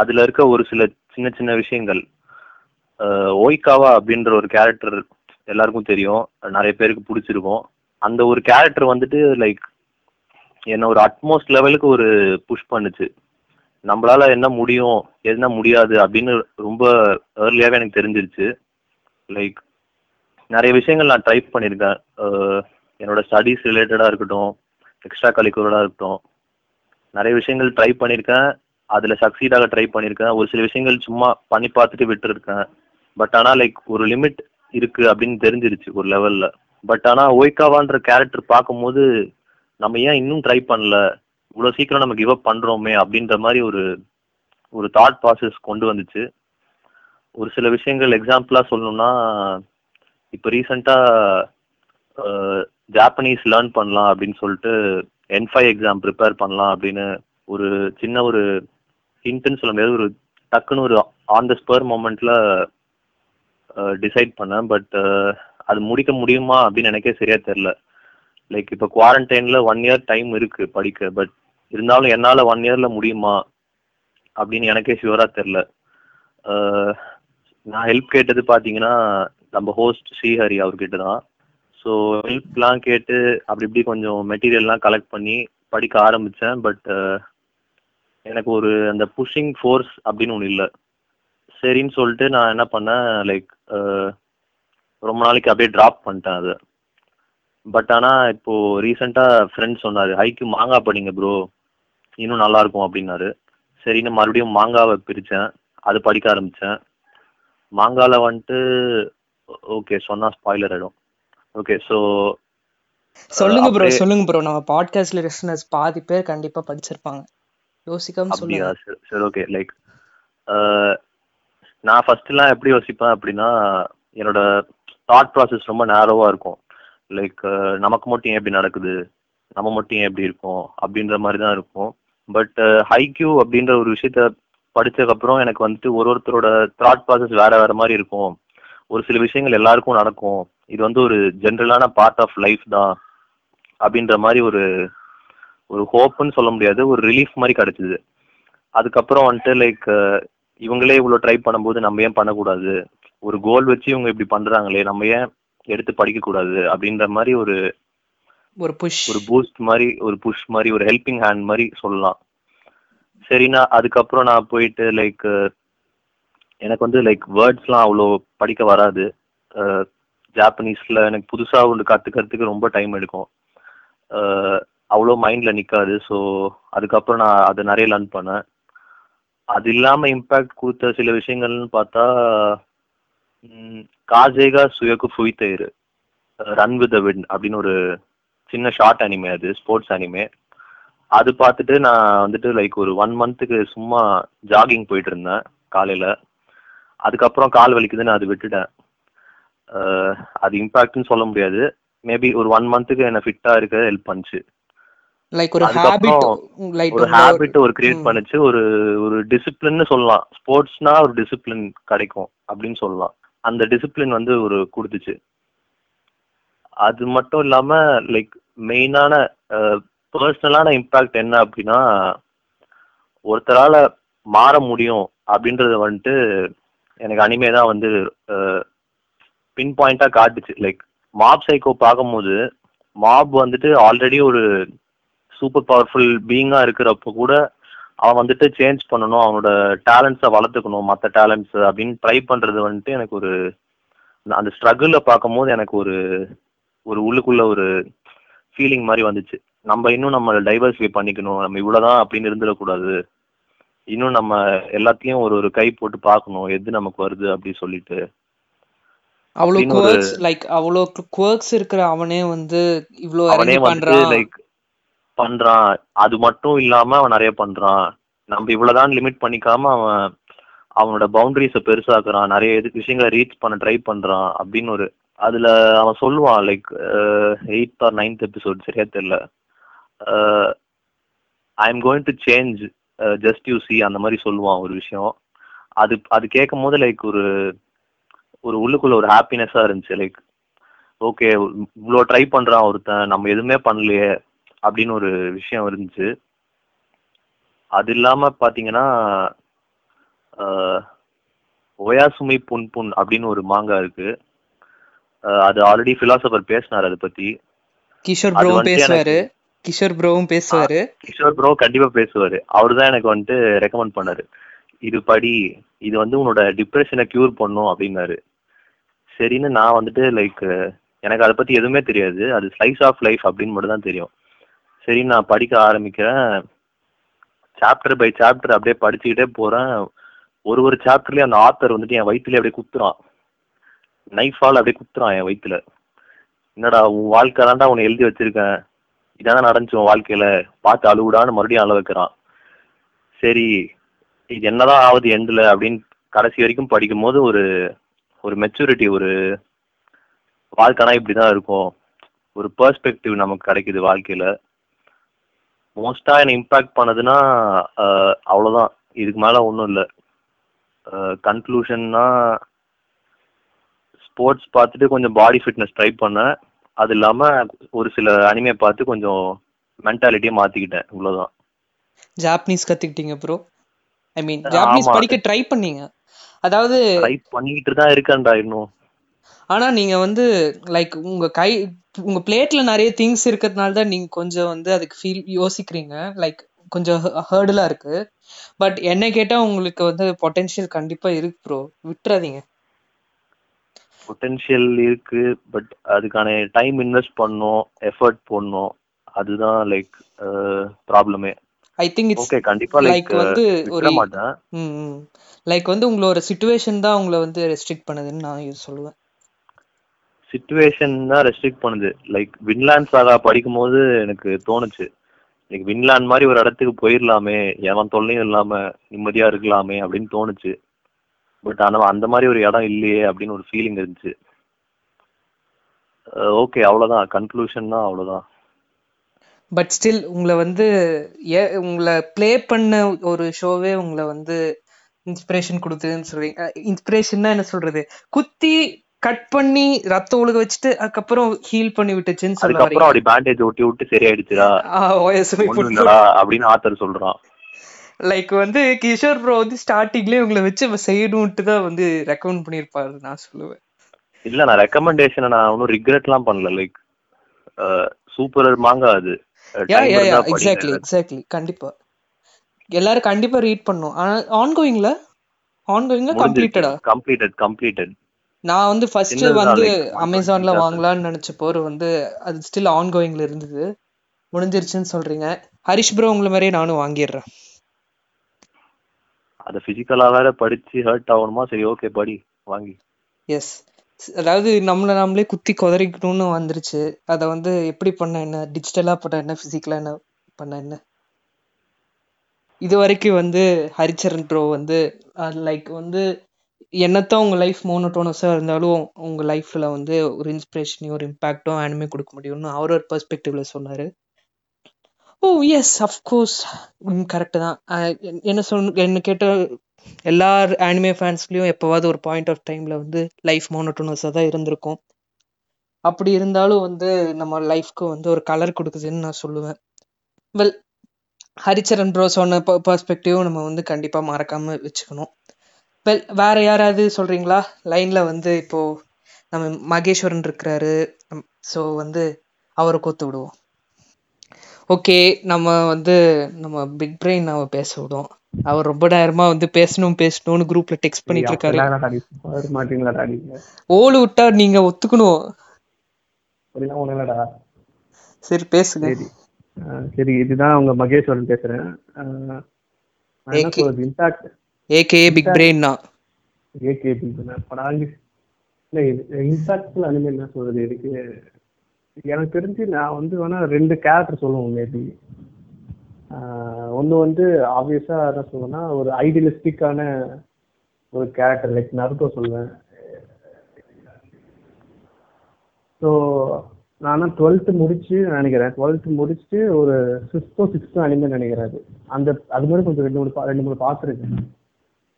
அதில் இருக்க ஒரு சில சின்ன சின்ன விஷயங்கள். ஓய்காவா அப்படின்ற ஒரு கேரக்டர் எல்லாருக்கும் தெரியும். நிறைய பேருக்கு பிடிச்சிருக்கும். அந்த ஒரு கேரக்டர் வந்துட்டு லைக் என்ன ஒரு அட்மோஸ்ட் லெவலுக்கு ஒரு புஷ் பண்ணுச்சு. நம்மளால என்ன முடியும் என்ன முடியாது அப்படின்னு ரொம்ப ஏர்லியாகவே எனக்கு தெரிஞ்சிருச்சு. லைக் நிறைய விஷயங்கள் நான் ட்ரை பண்ணியிருக்கேன். என்னோட ஸ்டடீஸ் ரிலேட்டடாக இருக்கட்டும் எக்ஸ்ட்ரா கரிக்குலராக இருக்கட்டும். நிறைய விஷயங்கள் ட்ரை பண்ணியிருக்கேன். அதில் சக்சீடாக ட்ரை பண்ணியிருக்கேன். ஒரு சில விஷயங்கள் சும்மா பண்ணி பார்த்துட்டு விட்டுருக்கேன். பட் ஆனால் லைக் ஒரு லிமிட் இருக்கு அப்படின்னு தெரிஞ்சிருச்சு ஒரு லெவலில் பட் ஆனால் ஓய்காவான்ற கேரக்டர் பார்க்கும்போது நம்ம ஏன் இன்னும் ட்ரை பண்ணல? இவ்வளோ சீக்கிரம் நம்ம கிவ் அப் பண்ணுறோமே அப்படின்ற மாதிரி ஒரு ஒரு தாட் ப்ராசஸ் கொண்டு வந்துச்சு. ஒரு சில விஷயங்கள் எக்ஸாம்பிளாக சொல்லணும்னா இப்போ ரீசெண்டாக ஜாப்பனீஸ் லேர்ன் பண்ணலாம் அப்படின்னு சொல்லிட்டு என் ஃபைவ் எக்ஸாம் ப்ரிப்பேர் பண்ணலாம் அப்படின்னு ஒரு சின்ன ஒரு ஹிண்ட்னு சொல்ல முடியாது. ஒரு டக்குன்னு ஒரு ஆன் த ஸ்பர் மூமெண்ட்டில் டிசைட் பண்ணேன். பட் அது முடிக்க முடியுமா அப்படின்னு எனக்கே சரியா தெரில லைக் இப்போ குவாரண்டைனில் ஒன் இயர் டைம் இருக்கு படிக்க. பட் இருந்தாலும் என்னால் ஒன் இயரில் முடியுமா அப்படின்னு எனக்கே ஷுவராக தெரில நான் ஹெல்ப் கேட்டது பார்த்தீங்கன்னா நம்ம ஹோஸ்ட் ஸ்ரீஹரி அவர்கிட்ட தான் ஸோ ஹெல்ப்லாம் கேட்டு அப்படி இப்படி கொஞ்சம் மெட்டீரியல்லாம் கலெக்ட் பண்ணி படிக்க ஆரம்பித்தேன் பட் எனக்கு ஒரு அந்த புஷிங் ஃபோர்ஸ் அப்படின்னு ஒன்று இல்லை. சரின்னு சொல்லிட்டு நான் என்ன பண்ணேன் லைக் ரொம்ப நாளைக்கு அப்படியே ட்ராப் பண்ணிட்டேன் அதை. பட் ஆனால் இப்போது ரீசெண்டாக ஃப்ரெண்ட் சொன்னார் ஹைக்கு மாங்காய் படிங்க ப்ரோ இன்னும் நல்லா இருக்கும் அப்படின்னாரு. சரின்னு மறுபடியும் மாங்காவை பிரித்தேன் அது படிக்க ஆரம்பித்தேன் மாங்காவில் வந்துட்டு ஓகே சொன்னால் ஸ்பாய்லர் ஆகிடும் ஓகே ஸோ சொல்லுங்க ப்ரோ சொல்லுங்க ப்ரோ நம்ம பாட்காஸ்ட்ல லிசனர்ஸ் பாதி பேர் கண்டிப்பா படிச்சிருப்பாங்க. யோசிக்காம சொல்லுங்க. சரி ஓகே லைக் நான் ஃபர்ஸ்ட்லாம் எப்படி யோசிப்பேன் அப்படின்னா என்னோட தாட் ப்ராசஸ் ரொம்ப நேரோவாக இருக்கும். லைக் நமக்கு மட்டும் ஏன் இப்படி நடக்குது? நம்ம மட்டும் ஏன் இப்படி இருக்கோம்? அப்படின்ற மாதிரி தான் இருக்கும். பட் ஹைக்யூ அப்படின்ற ஒரு விஷயத்த படிச்சதுக்கப்புறம் எனக்கு வந்துட்டு ஒரு ஒருத்தரோட தாட் ப்ராசஸ் வேற வேற மாதிரி இருக்கும். ஒரு சில விஷயங்கள் எல்லாருக்கும் நடக்கும். இது வந்து ஒரு ஜென்ரலான பார்ட் ஆஃப் லைஃப் தான். அப்படின்ற மாதிரி ஒரு ஒரு ஹோப்னு சொல்ல முடியாது. ஒரு ரிலீஃப் மாதிரி கிடைச்சிது. அதுக்கப்புறம் வந்துட்டு லைக் இவங்களே இவ்வளோ ட்ரை பண்ணும்போது நம்ம ஏன் பண்ணக்கூடாது? ஒரு கோல் வச்சு இவங்க இப்படி பண்றாங்களே நம்ம ஏன் எடுத்து படிக்கக்கூடாது அப்படின்ற மாதிரி ஒரு ஒரு புஷ் ஒரு பூஸ்ட் மாதிரி ஒரு புஷ் மாதிரி ஒரு ஹெல்பிங் ஹேண்ட் மாதிரி சொல்லலாம். சரி நான் அதுக்கப்புறம் நான் போயிட்டு லைக் எனக்கு வந்து லைக் வேர்ட்ஸ்லாம் அவ்வளோ படிக்க வராது. ஜாப்பனீஸில் எனக்கு புதுசாக ஒன்று கற்றுக்கிறதுக்கு ரொம்ப டைம் எடுக்கும். அவ்வளோ மைண்டில் நிற்காது ஸோ அதுக்கப்புறம் நான் அதை நிறைய லேர்ன் பண்ணேன். அது இல்லாமல் இம்பேக்ட் கொடுத்த சில விஷயங்கள்னு பார்த்தா காஜேகா சுயக்கு ஃபுய்தயிரு ரன் வித் த வின் அப்படின்னு ஒரு சின்ன ஷார்ட் அனிமே அது ஸ்போர்ட்ஸ் அனிமே அது பார்த்துட்டு நான் வந்துட்டு லைக் ஒரு ஒன் மந்த்துக்கு சும்மா ஜாகிங் போயிட்டு இருந்தேன் காலையில். அதுக்கப்புறம் கால் வலிக்குதுன்னு அது விட்டுட்டேன். அது இம்பாக்ட்னு சொல்ல முடியாது. மேபி ஒரு ஒன் மந்த்துக்கு என்ன ஃபிட்டா இருக்க ஹெல்ப் பண்ணுச்சு. லைக் ஒரு ஹாபிட் ஒரு ஹேபிட் ஒரு கிரியேட் பண்ணுச்சு. ஒரு ஒரு டிசிப்ளின்னு சொல்லலாம். ஸ்போர்ட்ஸ்னா ஒரு டிசிப்ளின் கிடைக்கும் அப்படின்னு சொல்லலாம். அந்த டிசிப்ளின் வந்து ஒரு கொடுத்துச்சு. அது மட்டும் இல்லாம லைக் மெயினான பர்சனலான இம்பாக்ட் என்ன அப்படின்னா ஒருத்தரால மாற முடியும் அப்படின்றத வந்துட்டு எனக்கு அனிமே தான் வந்து பின் பாயிண்டா காட்டுச்சு. லைக் மாப் சைக்கோ பார்க்கும்போது மாப் வந்துட்டு ஆல்ரெடி ஒரு சூப்பர் பவர்ஃபுல் பீயிங்கா இருக்கிறப்போ கூட அவன் வந்துட்டு சேஞ்ச் பண்ணணும் அவனோட டேலண்ட்ஸை வளர்த்துக்கணும் மற்ற டேலண்ட்ஸ் அப்படின்னு ட்ரை பண்றது வந்துட்டு எனக்கு ஒரு அந்த ஸ்ட்ரகிளில் பார்க்கும்போது எனக்கு ஒரு ஒரு உள்ளுக்குள்ள ஒரு ஃபீலிங் மாதிரி வந்துச்சு. நம்ம இன்னும் நம்ம டைவர்சிஃபை பண்ணிக்கணும். நம்ம இவ்வளவுதான் அப்படின்னு இருந்துடக்கூடாது. இன்னும் நம்ம எல்லாத்தையும் ஒரு ஒரு கை போட்டு பார்க்கணும். எது நமக்கு வருது அப்படி சொல்லிட்டு. அவ்வளோ அப்படின்னு குவர்க்ஸ் லைக் அவ்வளோ குவர்க்ஸ் இருக்கிற அவனே வந்து இவ்வளோ அவனே பண்றான். லைக் பண்றான். அது மட்டும் இல்லாம அவன் நிறைய பண்றான். நம்ம இவ்வளவுதான் லிமிட் பண்ணிக்காம அவன் அவனோட பவுண்டரிஸை பெருசாக்குறான். நிறைய இது விஷயங்களை ரீச் பண்ண ட்ரை பண்றான் அப்படின்னு ஒரு அதுல அவன் சொல்லுவான் like eighth or ninth episode சரியா தெரியல. I am going to change just you see அந்த மாதிரி சொல்லுவான் ஒரு விஷயம். அது அது கேட்கும் போது லைக் ஒரு ஒரு உள்ளுக்குள்ள ஒரு ஹாப்பினஸ்ஸா இருந்துச்சு லைக் ஓகே இவ்வளோ ட்ரை பண்றான் ஒருத்தன் நம்ம எதுவுமே பண்ணலையே அப்படின்னு ஒரு விஷயம் இருந்துச்சு. அது இல்லாம பாத்தீங்கன்னா ஒயாசுமி புன் புன் அப்படின்னு ஒரு மாங்கா இருக்கு. அது ஆல்ரெடி பிலாசபர் பேசினார் அதை பத்தி. கிஷோர் வந்துட்டு பேசுவாரு. கிஷோர் ப்ரோவும் பேசுவாரு. கிஷோர் ப்ரோ கண்டிப்பா பேசுவாரு. அவர் தான் எனக்கு வந்துட்டு ரெக்கமெண்ட் பண்ணாரு. இது படி இது வந்து உன்னோட டிப்ரெஷனை கியூர் பண்ணும் அப்படின்னாரு. சரின்னு நான் வந்துட்டு லைக் எனக்கு அதை பத்தி எதுவுமே தெரியாது. அது ஸ்லைஸ் ஆஃப் லைஃப் அப்படின்னு மட்டும் தான் தெரியும். சரி நான் படிக்க ஆரம்பிக்கிறேன். சாப்டர் பை சாப்டர் அப்படியே படிச்சுக்கிட்டே போறேன். ஒரு ஒரு சாப்டர்லயும் அந்த ஆத்தர் வந்துட்டு என் வயிற்றுல அப்படியே குத்துறான். நைஃபால் அப்படியே குத்துறான் என் வயிற்றுல என்னடா உன் வாழ்க்கை தான்டா உன்னை எழுதி வச்சிருக்கேன். இதான் நடந்துச்சு உன் வாழ்க்கையில. பார்த்து அழுவுடான்னு மறுபடியும் அழ வைக்கிறான். சரி இது என்னதான் ஆகுது எண்டில் அப்படின்னு கடைசி வரைக்கும் படிக்கும் போது ஒரு ஒரு மெச்சூரிட்டி ஒரு வாழ்க்கைனா இப்படிதான் இருக்கும். ஒரு பெர்ஸ்பெக்டிவ் நமக்கு கிடைக்குது வாழ்க்கையில. மோஸ்டா என்னை இம்பாக்ட் பண்ணதுன்னா அவ்வளோதான் அவ்வளவுதான். இதுக்கு மேல ஒன்றும் இல்லை. கன்க்ளூஷன்னா ஸ்போர்ட்ஸ் பார்த்துட்டு கொஞ்சம் பாடி ஃபிட்னஸ் ட்ரை பண்ணேன். அது இல்லாம ஒரு சில அனிமே பார்த்து கொஞ்சம் மென்டாலிட்டியை மாத்திக்கிட்டேன். இவ்வளவுதான். ஜாப்பனீஸ் கத்துக்கிட்டீங்க ப்ரோ ஐ மீன். ஜாப்பனீஸ் படிக்க ட்ரை பண்ணீங்க. அதாவது ட்ரை பண்ணிக்கிட்டு தான் இருக்கேன்டா இன்னும். ஆனா நீங்க வந்து லைக் உங்க கை உங்க பிளேட்ல நிறைய திங்ஸ் இருக்கிறதுனால தான் நீங்க கொஞ்சம் வந்து அதுக்கு ஃபீல் யோசிக்கிறீங்க. லைக் கொஞ்சம் ஹேர்டலா இருக்கு. பட் என்ன கேட்டா உங்களுக்கு வந்து பொட்டென்ஷியல் கண்டிப்பா இருக்கு ப்ரோ விட்டுறாதீங்க. பொட்டென்ஷியல் இருக்கு பட் அதுக்கான டைம் இன்வெஸ்ட் பண்ணணும் எஃபர்ட் போடணும். அதுதான் லைக் ப்ராப்ளமே ஐ திங்க் இட்ஸ் ஓகே கண்டிப்பா லைக் வந்து ஒரு மாட்டேன். லைக் வந்து உங்களோட சுச்சுவேஷன் தான் உங்களை வந்து ரெஸ்ட்ரிக்ட் பண்ணுதுன்னு நான் சொல்லுவேன். சுச்சுவேஷன் தான் ரெஸ்ட்ரிக்ட் பண்ணுது. லைக் வின்லாண்ட் சாகா படிக்கும்போது எனக்கு தோணுச்சு. லைக் வின்லாண்ட் மாதிரி ஒரு இடத்துக்கு போயிடலாமே எவன் தொல்லையும் இல்லாம நிம்மதியா இருக்கலாமே அப்படின்னு தோணுச்சு. பட் ஆனா அந்த மாதிரி ஒரு இடம் இல்லையே அப்படின்னு ஒரு ஃபீலிங் இருந்துச்சு. ஓகே கன்க்ளூஷன் தான் அவ்வளவுதான். பட் ஸ்டில் உங்களை வந்து ஏ உங்களை ப்ளே பண்ண ஒரு ஷோவே உங்களை வந்து இன்ஸ்பிரேஷன் கொடுத்ததுன்னு சொல்றீங்க. இன்ஸ்பிரேஷன்னா என்ன சொல்றது? குத்தி கட் பண்ணி ரத்தம் ஒழுக வச்சுட்டு அதுக்கப்புறம் ஹீல் பண்ணி விட்டுச்சுன்னு சொல்ல அப்படி பேண்டேஜ் ஒட்டி விட்டு சரியாயிடுச்சுடா. அப்படின்னு ஆத்தர் சொல்றான். லைக் வந்து கிஷோர் ப்ரோ வந்து ஸ்டார்டிங்லயே உங்களை வச்சு செய்யணும்ட்டு தான் வந்து ரெக்கமெண்ட் பண்ணியிருப்பாரு நான் சொல்லுவேன். இல்ல நான் ரெக்கமெண்டேஷனை நான் ஒன்றும் ரிக்ரெட்லாம் பண்ணல. லைக் சூப்பர் மாங்கா அது. எக்ஸாக்ட்லி எக்ஸாக்ட்லி கண்டிப்பா. எல்லாரும் கண்டிப்பா ரீட் பண்ணும். ஆனா ஆன்கோயிங்ல ஆன்கோயிங்ல கம்ப்ளீட்டடா கம்ப்ளீட்டட் கம்ப்ளீட்டட் நான் வந்து ஃபர்ஸ்ட் வந்து அமேசான்ல வாங்கலாம்னு நினைச்சப்போ வந்து அது ஸ்டில் ஆன்கோயிங்ல இருந்தது. முடிஞ்சிருச்சுன்னு சொல்றீங்க. ஹரிஷ் ப்ரோ உங்களை மாதிரியே நானும் வாங்கிடுறேன். அதை பிசிக்கலா வேற படிச்சு ஹர்ட் ஆகணுமா? சரி ஓகே படி வாங்கி. எஸ் அதாவது நம்மள நாமளே குத்தி குதறிக்கணும்னு வந்துருச்சு. அதை வந்து எப்படி பண்ண என்ன? டிஜிட்டலா பண்ண என்ன? பிசிக்கலா என்ன பண்ண என்ன? இது வரைக்கும் வந்து ஹரிச்சரன் ப்ரோ வந்து லைக் வந்து என்னத்தான் உங்க லைஃப் மோனோட்டோனஸா இருந்தாலும் உங்க லைஃப்ல வந்து ஒரு இன்ஸ்பிரேஷனையும் ஒரு இம்பாக்டும் அனிமே கொடுக்க முடியும்னு அவர் ஒரு பெர்ஸ்பெக்டிவ்ல சொன்னாரு. ஓ எஸ் அஃப்கோர்ஸ் கரெக்டு தான். என்ன சொன்ன என்ன கேட்ட எல்லா ஆனிமே ஃபேன்ஸ்லேயும் எப்போவாவது ஒரு பாயிண்ட் ஆஃப் டைமில் வந்து லைஃப் மோனோட்டோனஸாக தான் இருந்திருக்கும். அப்படி இருந்தாலும் வந்து நம்ம லைஃப்க்கு வந்து ஒரு கலர் கொடுக்குதுன்னு நான் சொல்லுவேன். வெல் ஹரிச்சரன் ப்ரோ சொன்ன பர்ஸ்பெக்டிவும் நம்ம வந்து கண்டிப்பாக மறக்காமல் வச்சுக்கணும். வெல் வேறு யாராவது சொல்கிறீங்களா லைனில் வந்து இப்போது நம்ம மகேஸ்வரன் இருக்கிறாரு. ஸோ வந்து அவரை கோத்து விடுவோம். ஓகே நம்ம வந்து நம்ம பிக் பிரெயின் அவ பேச விடுவோம் அவர் ரொம்ப நேரமா வந்து பேசணும் பேசணும்னு குரூப்ல டெக்ஸ்ட் பண்ணிட்டு இருக்காரு ஓடு விட்டா நீங்க ஒத்துக்கணும். சரி பேசுங்க. சரி. இதுதான் உங்க மகேஸ்வரன் பேசுறேன். என்ன ஏகே. சொல்றது? இன்டாக்ட் ஏகே பிக் பிரெயின் தான் படாங்க இல்லை இன்டாக்ட்ல அனிமே என்ன சொல்றது? இதுக்கு எனக்கு தெரிஞ்சு நான் வந்து வேணா ரெண்டு கேரக்டர் சொல்லுவோம் மேபி ஒன்று வந்து ஆப்வியஸா என்ன சொல்லுவேன்னா ஒரு ஐடியலிஸ்டிக்கான ஒரு கேரக்டர் லைக் நருட்டோ சொல்லுவேன். ஸோ நான் டுவெல்த்து முடிச்சு நினைக்கிறேன். டுவெல்த்து முடிச்சுட்டு ஒரு ஃபிஃப்த்தோ சிக்ஸ்த்தோ அனிமே நினைக்கிறேன் அது. அந்த அது மாதிரி கொஞ்சம் ரெண்டு மூணு பா- ரெண்டு மூணு பார்த்துருக்கேன்.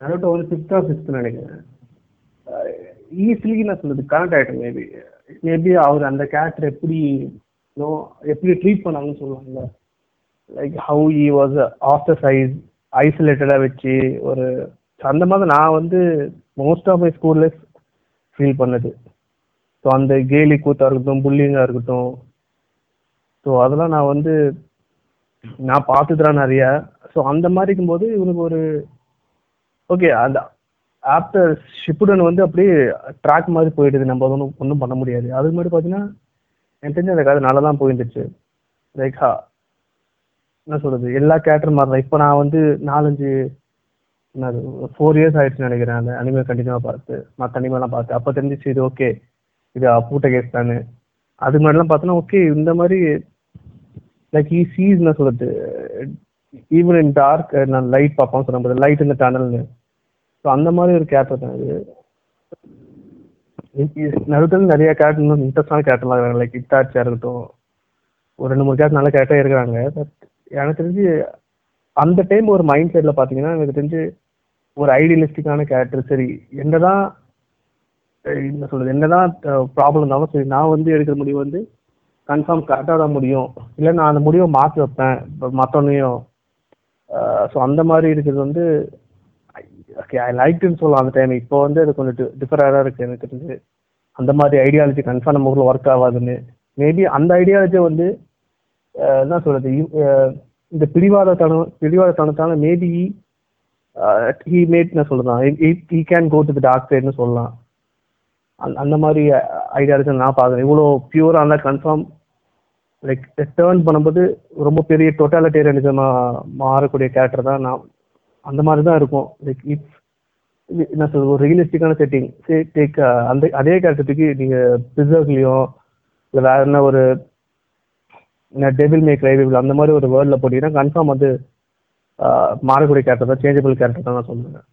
நருட்டோ வந்து சிக்ஸ்த்தோ சிக்ஸ்த்து நினைக்கிறேன். ஈஸிலி நான் சொல்லுது கனெக்ட் ஆகிட்டேன் மேபி மேபி அவர் அந்த கேரக்டர் எப்படி நோ எப்படி ட்ரீட் பண்ணாங்கன்னு சொல்லுவாங்கல்ல. Like how he was after size ஐசோலேட்டடாக வச்சு ஒரு அந்த மாதிரி நான் வந்து மோஸ்ட் ஆஃப் மை ஸ்கூல்ல ஃபீல் பண்ணது. ஸோ அந்த கேலி கூத்தா இருக்கட்டும் புல்லிங்காக இருக்கட்டும். ஸோ அதெல்லாம் நான் வந்து நான் பார்த்துதான் நிறையா. ஸோ அந்த மாதிரி இருக்கும்போது இவனுக்கு ஒரு ஓகே அந்த ஆஃப்டர் ஷிப்புடன் வந்து அப்படியே ட்ராக் மாதிரி போயிடுது. நம்ம ஒன்றும் ஒன்றும் பண்ண முடியாது. அதுக்கு மாதிரி பார்த்தீங்கன்னா எனக்கு தெரிஞ்ச அந்த கதை நல்லா தான் போயிருந்துச்சு லைக் என்ன சொல்கிறது எல்லா கேரக்டர் மாதிரி இப்போ நான் வந்து நாலஞ்சு என்னது ஃபோர் இயர்ஸ் ஆயிடுச்சுன்னு நினைக்கிறேன். அந்த அனிமே கண்டினியூவாக பார்த்து மற்ற அனிமெல்லாம் பார்த்து. அப்போ தெரிஞ்சிச்சு இது ஓகே இது பூட்ட கேஸ் தானே அதுக்கு முன்னாடிலாம் பார்த்தோன்னா ஓகே இந்த மாதிரி லைக் ஈ சீஸ் என்ன சொல்கிறது ஈவன் இன் டார்க் நான் லைட் பார்ப்போம் சொன்ன லைட் இந்த டனல்னு ஸோ அந்த மாதிரி ஒரு கேரக்டர் தான் இது. நடுத்தல் நிறைய கேரக்டர் இன்னும் இன்ட்ரெஸ்டான கேரக்டர்லாம் இருக்காங்க. லைக் இட்டாச்சியாக இருக்கட்டும் ஒரு ரெண்டு மூணு கேரக்டர் நல்ல கேரக்டராக இருக்கிறாங்க. பட் எனக்கு தெரிஞ்சு அந்த டைம் ஒரு மைண்ட் செட்டில் பார்த்தீங்கன்னா எனக்கு தெரிஞ்சு ஒரு ஐடியலிஸ்டிக்கான கேரக்டர் சரி என்ன தான் என்ன சொல்றது என்னதான் ப்ராப்ளம் இருந்தாலும் சரி நான் வந்து எடுக்கிற முடிவு வந்து கன்ஃபார்ம் கரெக்டாக தான் முடியும். இல்லை நான் அந்த முடிவை மாற்றி வைப்பேன். இப்போ மற்றவனையும் ஸோ அந்த மாதிரி இருக்கிறது வந்து ஓகே ஐ லைக்னு சொல்லலாம் அந்த டைம் இப்போ வந்து அது கொஞ்சம் டிஃபராக இருக்கு. எனக்கு தெரிஞ்சு அந்த மாதிரி ஐடியாலஜி கன்ஃபார்ம் நம்ம ஊரில் ஒர்க் ஆகாதுன்னு. மேபி அந்த ஐடியாலஜி வந்து என்ன சொல்றது? இந்த பிடிவாத தனம் பிடிவாத தனத்தால மேபி ஹீ மேட் என்ன சொல்லலாம் he can go to the dark சைட்னு சொல்லலாம். அந்த அந்த மாதிரி ஐடியாலஜி நான் பார்க்குறேன். இவ்வளோ பியூராக இருந்தால் கன்ஃபார்ம் லைக் டேர்ன் பண்ணும்போது ரொம்ப பெரிய டொட்டாலிட்டேரியனிசமாக மாறக்கூடிய கேரக்டர் தான் நான் அந்த மாதிரி தான் இருக்கும். லைக் இட்ஸ் என்ன சொல்றது ஒரு ரியலிஸ்டிக்கான செட்டிங் டேக் அந்த அதே கேரக்டருக்கு நீங்கள் பிசர்ஸ்லையும் இல்லை வேற என்ன ஒரு டெபிள் மேக் ரைவில் அந்த மாதிரி ஒரு வேர்ல்டில் போட்டிங்கன்னா கன்ஃபார்ம் வந்து uh, மாறக்கூடிய கேரக்டர் தான் சேஞ்சபிள் கேரக்டர் தான் நான் சொல்லுவேன்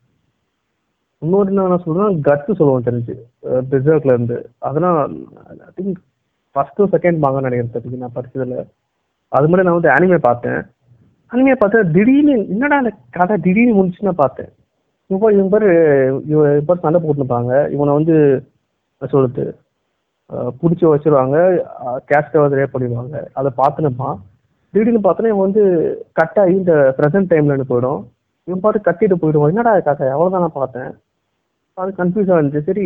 இன்னொரு என்ன நான் சொல்றேன் சொல்லுவோம் தெரிஞ்சு uh, பிசர்க்ல இருந்து. அதெல்லாம் ஐ திங்க் ஃபர்ஸ்ட் செகண்ட் வாங்கன்னு நினைக்கிறேன் நான் படிச்சதுல. அது மாதிரி நான் வந்து ஆனிமே பார்த்தேன். அனிமே பார்த்தா திடீர்னு என்னடா அந்த கதை திடீர்னு முடிச்சுன்னு பார்த்தேன். இப்போ இவன் பேர் இவன் பேர் சண்டை போட்டுருப்பாங்க இவனை வந்து சொல்லுது பிடிச்சி வச்சிருவாங்க. கேஸ்டை வந்து ரேப் பண்ணிடுவாங்க. அதை பார்த்துனுப்பான் திடீர்னு பார்த்தோன்னா இவன் வந்து கட் ஆகி இந்த ப்ரெசென்ட் டைம்லன்னு போயிடும். இவன் பாட்டு கட்டிட்டு போயிடுவான். என்னடா கதை? எவ்வளோதான் நான் பார்த்தேன். அது கன்ஃபியூஸாக இருந்துச்சு. சரி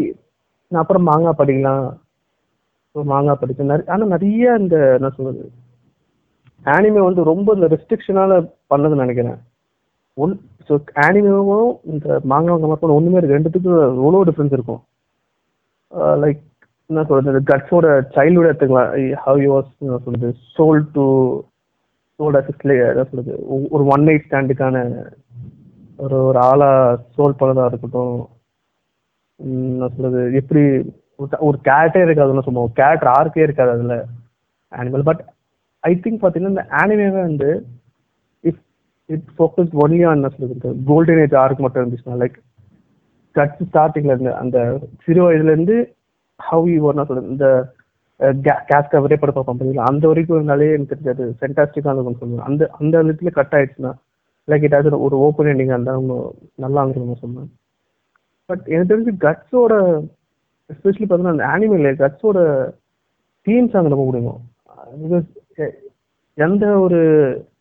நான் அப்புறம் மாங்காய் படிக்கலாம். மாங்காய் படிச்சேன் நிறைய ஆனால் நிறைய இந்த என்ன சொல்றது ஆனிமே வந்து ரொம்ப இந்த ரெஸ்ட்ரிக்ஷனால பண்ணதுன்னு நினைக்கிறேன். ஒன் ஸோ ஆனிமேவும் இந்த மாங்காய் ஒன்றுமே இருக்கு ரெண்டுத்துக்கும் எவ்வளோ டிஃப்ரென்ஸ் இருக்கும்? லைக் என்ன சொல்றது? இந்த கட்ஸோட சைல்டுஹுட் எடுத்துக்கலாம். ஹவ் யூ வாஸ் என்ன சொல்றது? சோல் டு சோல் அசிஸ்ட்ல என்ன சொல்றது? ஒரு ஒன் நைட் ஸ்டாண்டுக்கான ஒரு ஒரு ஆளா சோல் பண்ணதாக இருக்கட்டும். என்ன சொல்றது? எப்படி ஒரு- கேரக்டே இருக்காதுன்னு சொல்லுவோம். கேரக்டர் ஆர்க்கே இருக்காது அதில். அனிமல் பட் ஐ திங்க் பார்த்தீங்கன்னா இந்த ஆனிமேவே வந்து if it focus only on சொல்றது கோல்டன் ஏஜ் ஆர்க் மட்டும் இருந்துச்சுன்னா லைக் கட்ஸ் ஸ்டார்டிங்ல இருந்து அந்த சிறு வயதுல இருந்து ஹவ் யூ என்ன சொல்றது இந்த கேஸ் கவரே படம் பார்ப்போம் பார்த்தீங்களா? அந்த வரைக்கும் இருந்தாலே எனக்கு தெரிஞ்சது ஃபென்டாஸ்டிக்காக இருக்கும்னு சொல்லுவேன். அந்த அந்த விதத்துல கட் ஆயிடுச்சுன்னா லைக் ஏதாவது ஒரு ஓப்பன் எண்டிங் இருந்தால் அவங்க நல்லா இருந்துருக்கும் சொன்னேன் பட் எனக்கு தெரிஞ்சு கட்ஸோட எஸ்பெஷலி பார்த்தீங்கன்னா அந்த ஆனிமேல கட்ஸோட தீம்ஸ் அங்கே ரொம்ப பிடிக்கும். பிகாஸ் எந்த ஒரு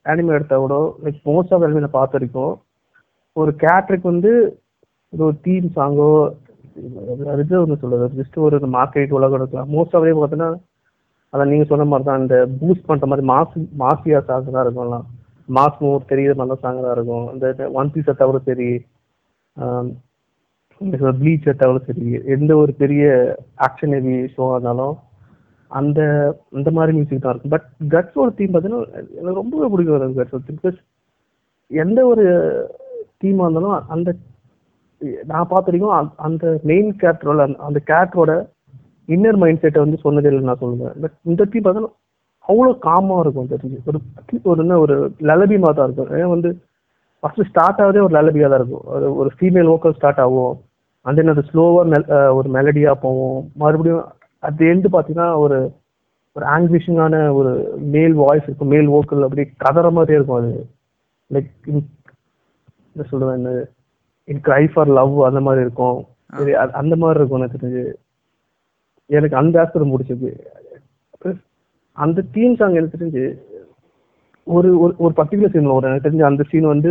அனிமே எடுத்தா கூட லைக் மோஸ்ட் ஆஃப் அனிமே நான் பார்த்த வரைக்கும் ஒரு கேரக்டருக்கு வந்து ஒரு தீம் சாங்கோ அது ஒன்று சொல்லுது ஜஸ்ட் ஒரு மார்க்கெட் உலகம் இருக்கலாம் மோஸ்ட் ஆஃப் பார்த்தீங்கன்னா அதான் நீங்கள் சொன்ன மாதிரி தான் இந்த பூஸ்ட் பண்ணுற மாதிரி மாஸ் மாஃபியா சாங்ஸ் தான் இருக்கும்லாம் மாஸ் மூவ் தெரியுற நல்ல சாங் தான் இருக்கும். இந்த ஒன் பீஸை தவிர சரி ப்ளீச்சை தவிர சரி எந்த ஒரு பெரிய ஆக்ஷன் ஹெவி ஷோவாக இருந்தாலும் அந்த அந்த மாதிரி மியூசிக் தான் இருக்கும். பட் கட்ஸோட தீம் பார்த்தீங்கன்னா எனக்கு ரொம்பவே பிடிக்கும் கட்ஸோட தீம் பிகாஸ் எந்த ஒரு தீமாக இருந்தாலும் அந்த நான் பார்த்த வரைக்கும் அந்த- மெயின் கேரக்டரோட அந்த கேரக்டரோட இன்னர் மைண்ட் செட்டை வந்து சொன்னதே இல்லை நான் சொல்லுவேன். பட் இந்த தீம் பார்த்தீங்கன்னா அவ்வளோ காமாக இருக்கும் தெரிஞ்சு ஒரு ஒரு என்ன ஒரு லலபி மாதிரி தான் இருக்கும். ஏன்னா வந்து ஃபர்ஸ்ட் ஸ்டார்ட் ஆகுதே ஒரு லலபியாக தான் இருக்கும். ஒரு ஒரு ஃபீமேல் வோக்கல் ஸ்டார்ட் ஆகும். அந்த என்ன அது ஸ்லோவாக ஒரு மெலடியாக போகும். மறுபடியும் அட் எண்டு பார்த்தீங்கன்னா ஒரு ஒரு ஆங்கிலிஷிங்கான ஒரு மேல் வாய்ஸ் இருக்கும் மேல் வோக்கல் அப்படி கதற மாதிரியே இருக்கும் அது. லைக் என்ன சொல்லுவேன் என்ன இன் க்ரை ஃபார் லவ் அந்த மாதிரி இருக்கும். சரி அந்த மாதிரி இருக்கும் எனக்கு தெரிஞ்சு. எனக்கு அந்த ஆஸ்பரம் பிடிச்சது அந்த தீம் சாங் எனக்கு தெரிஞ்சு ஒரு ஒரு ஒரு பர்டிகுலர் சீன் வரும். எனக்கு தெரிஞ்சு அந்த சீன் வந்து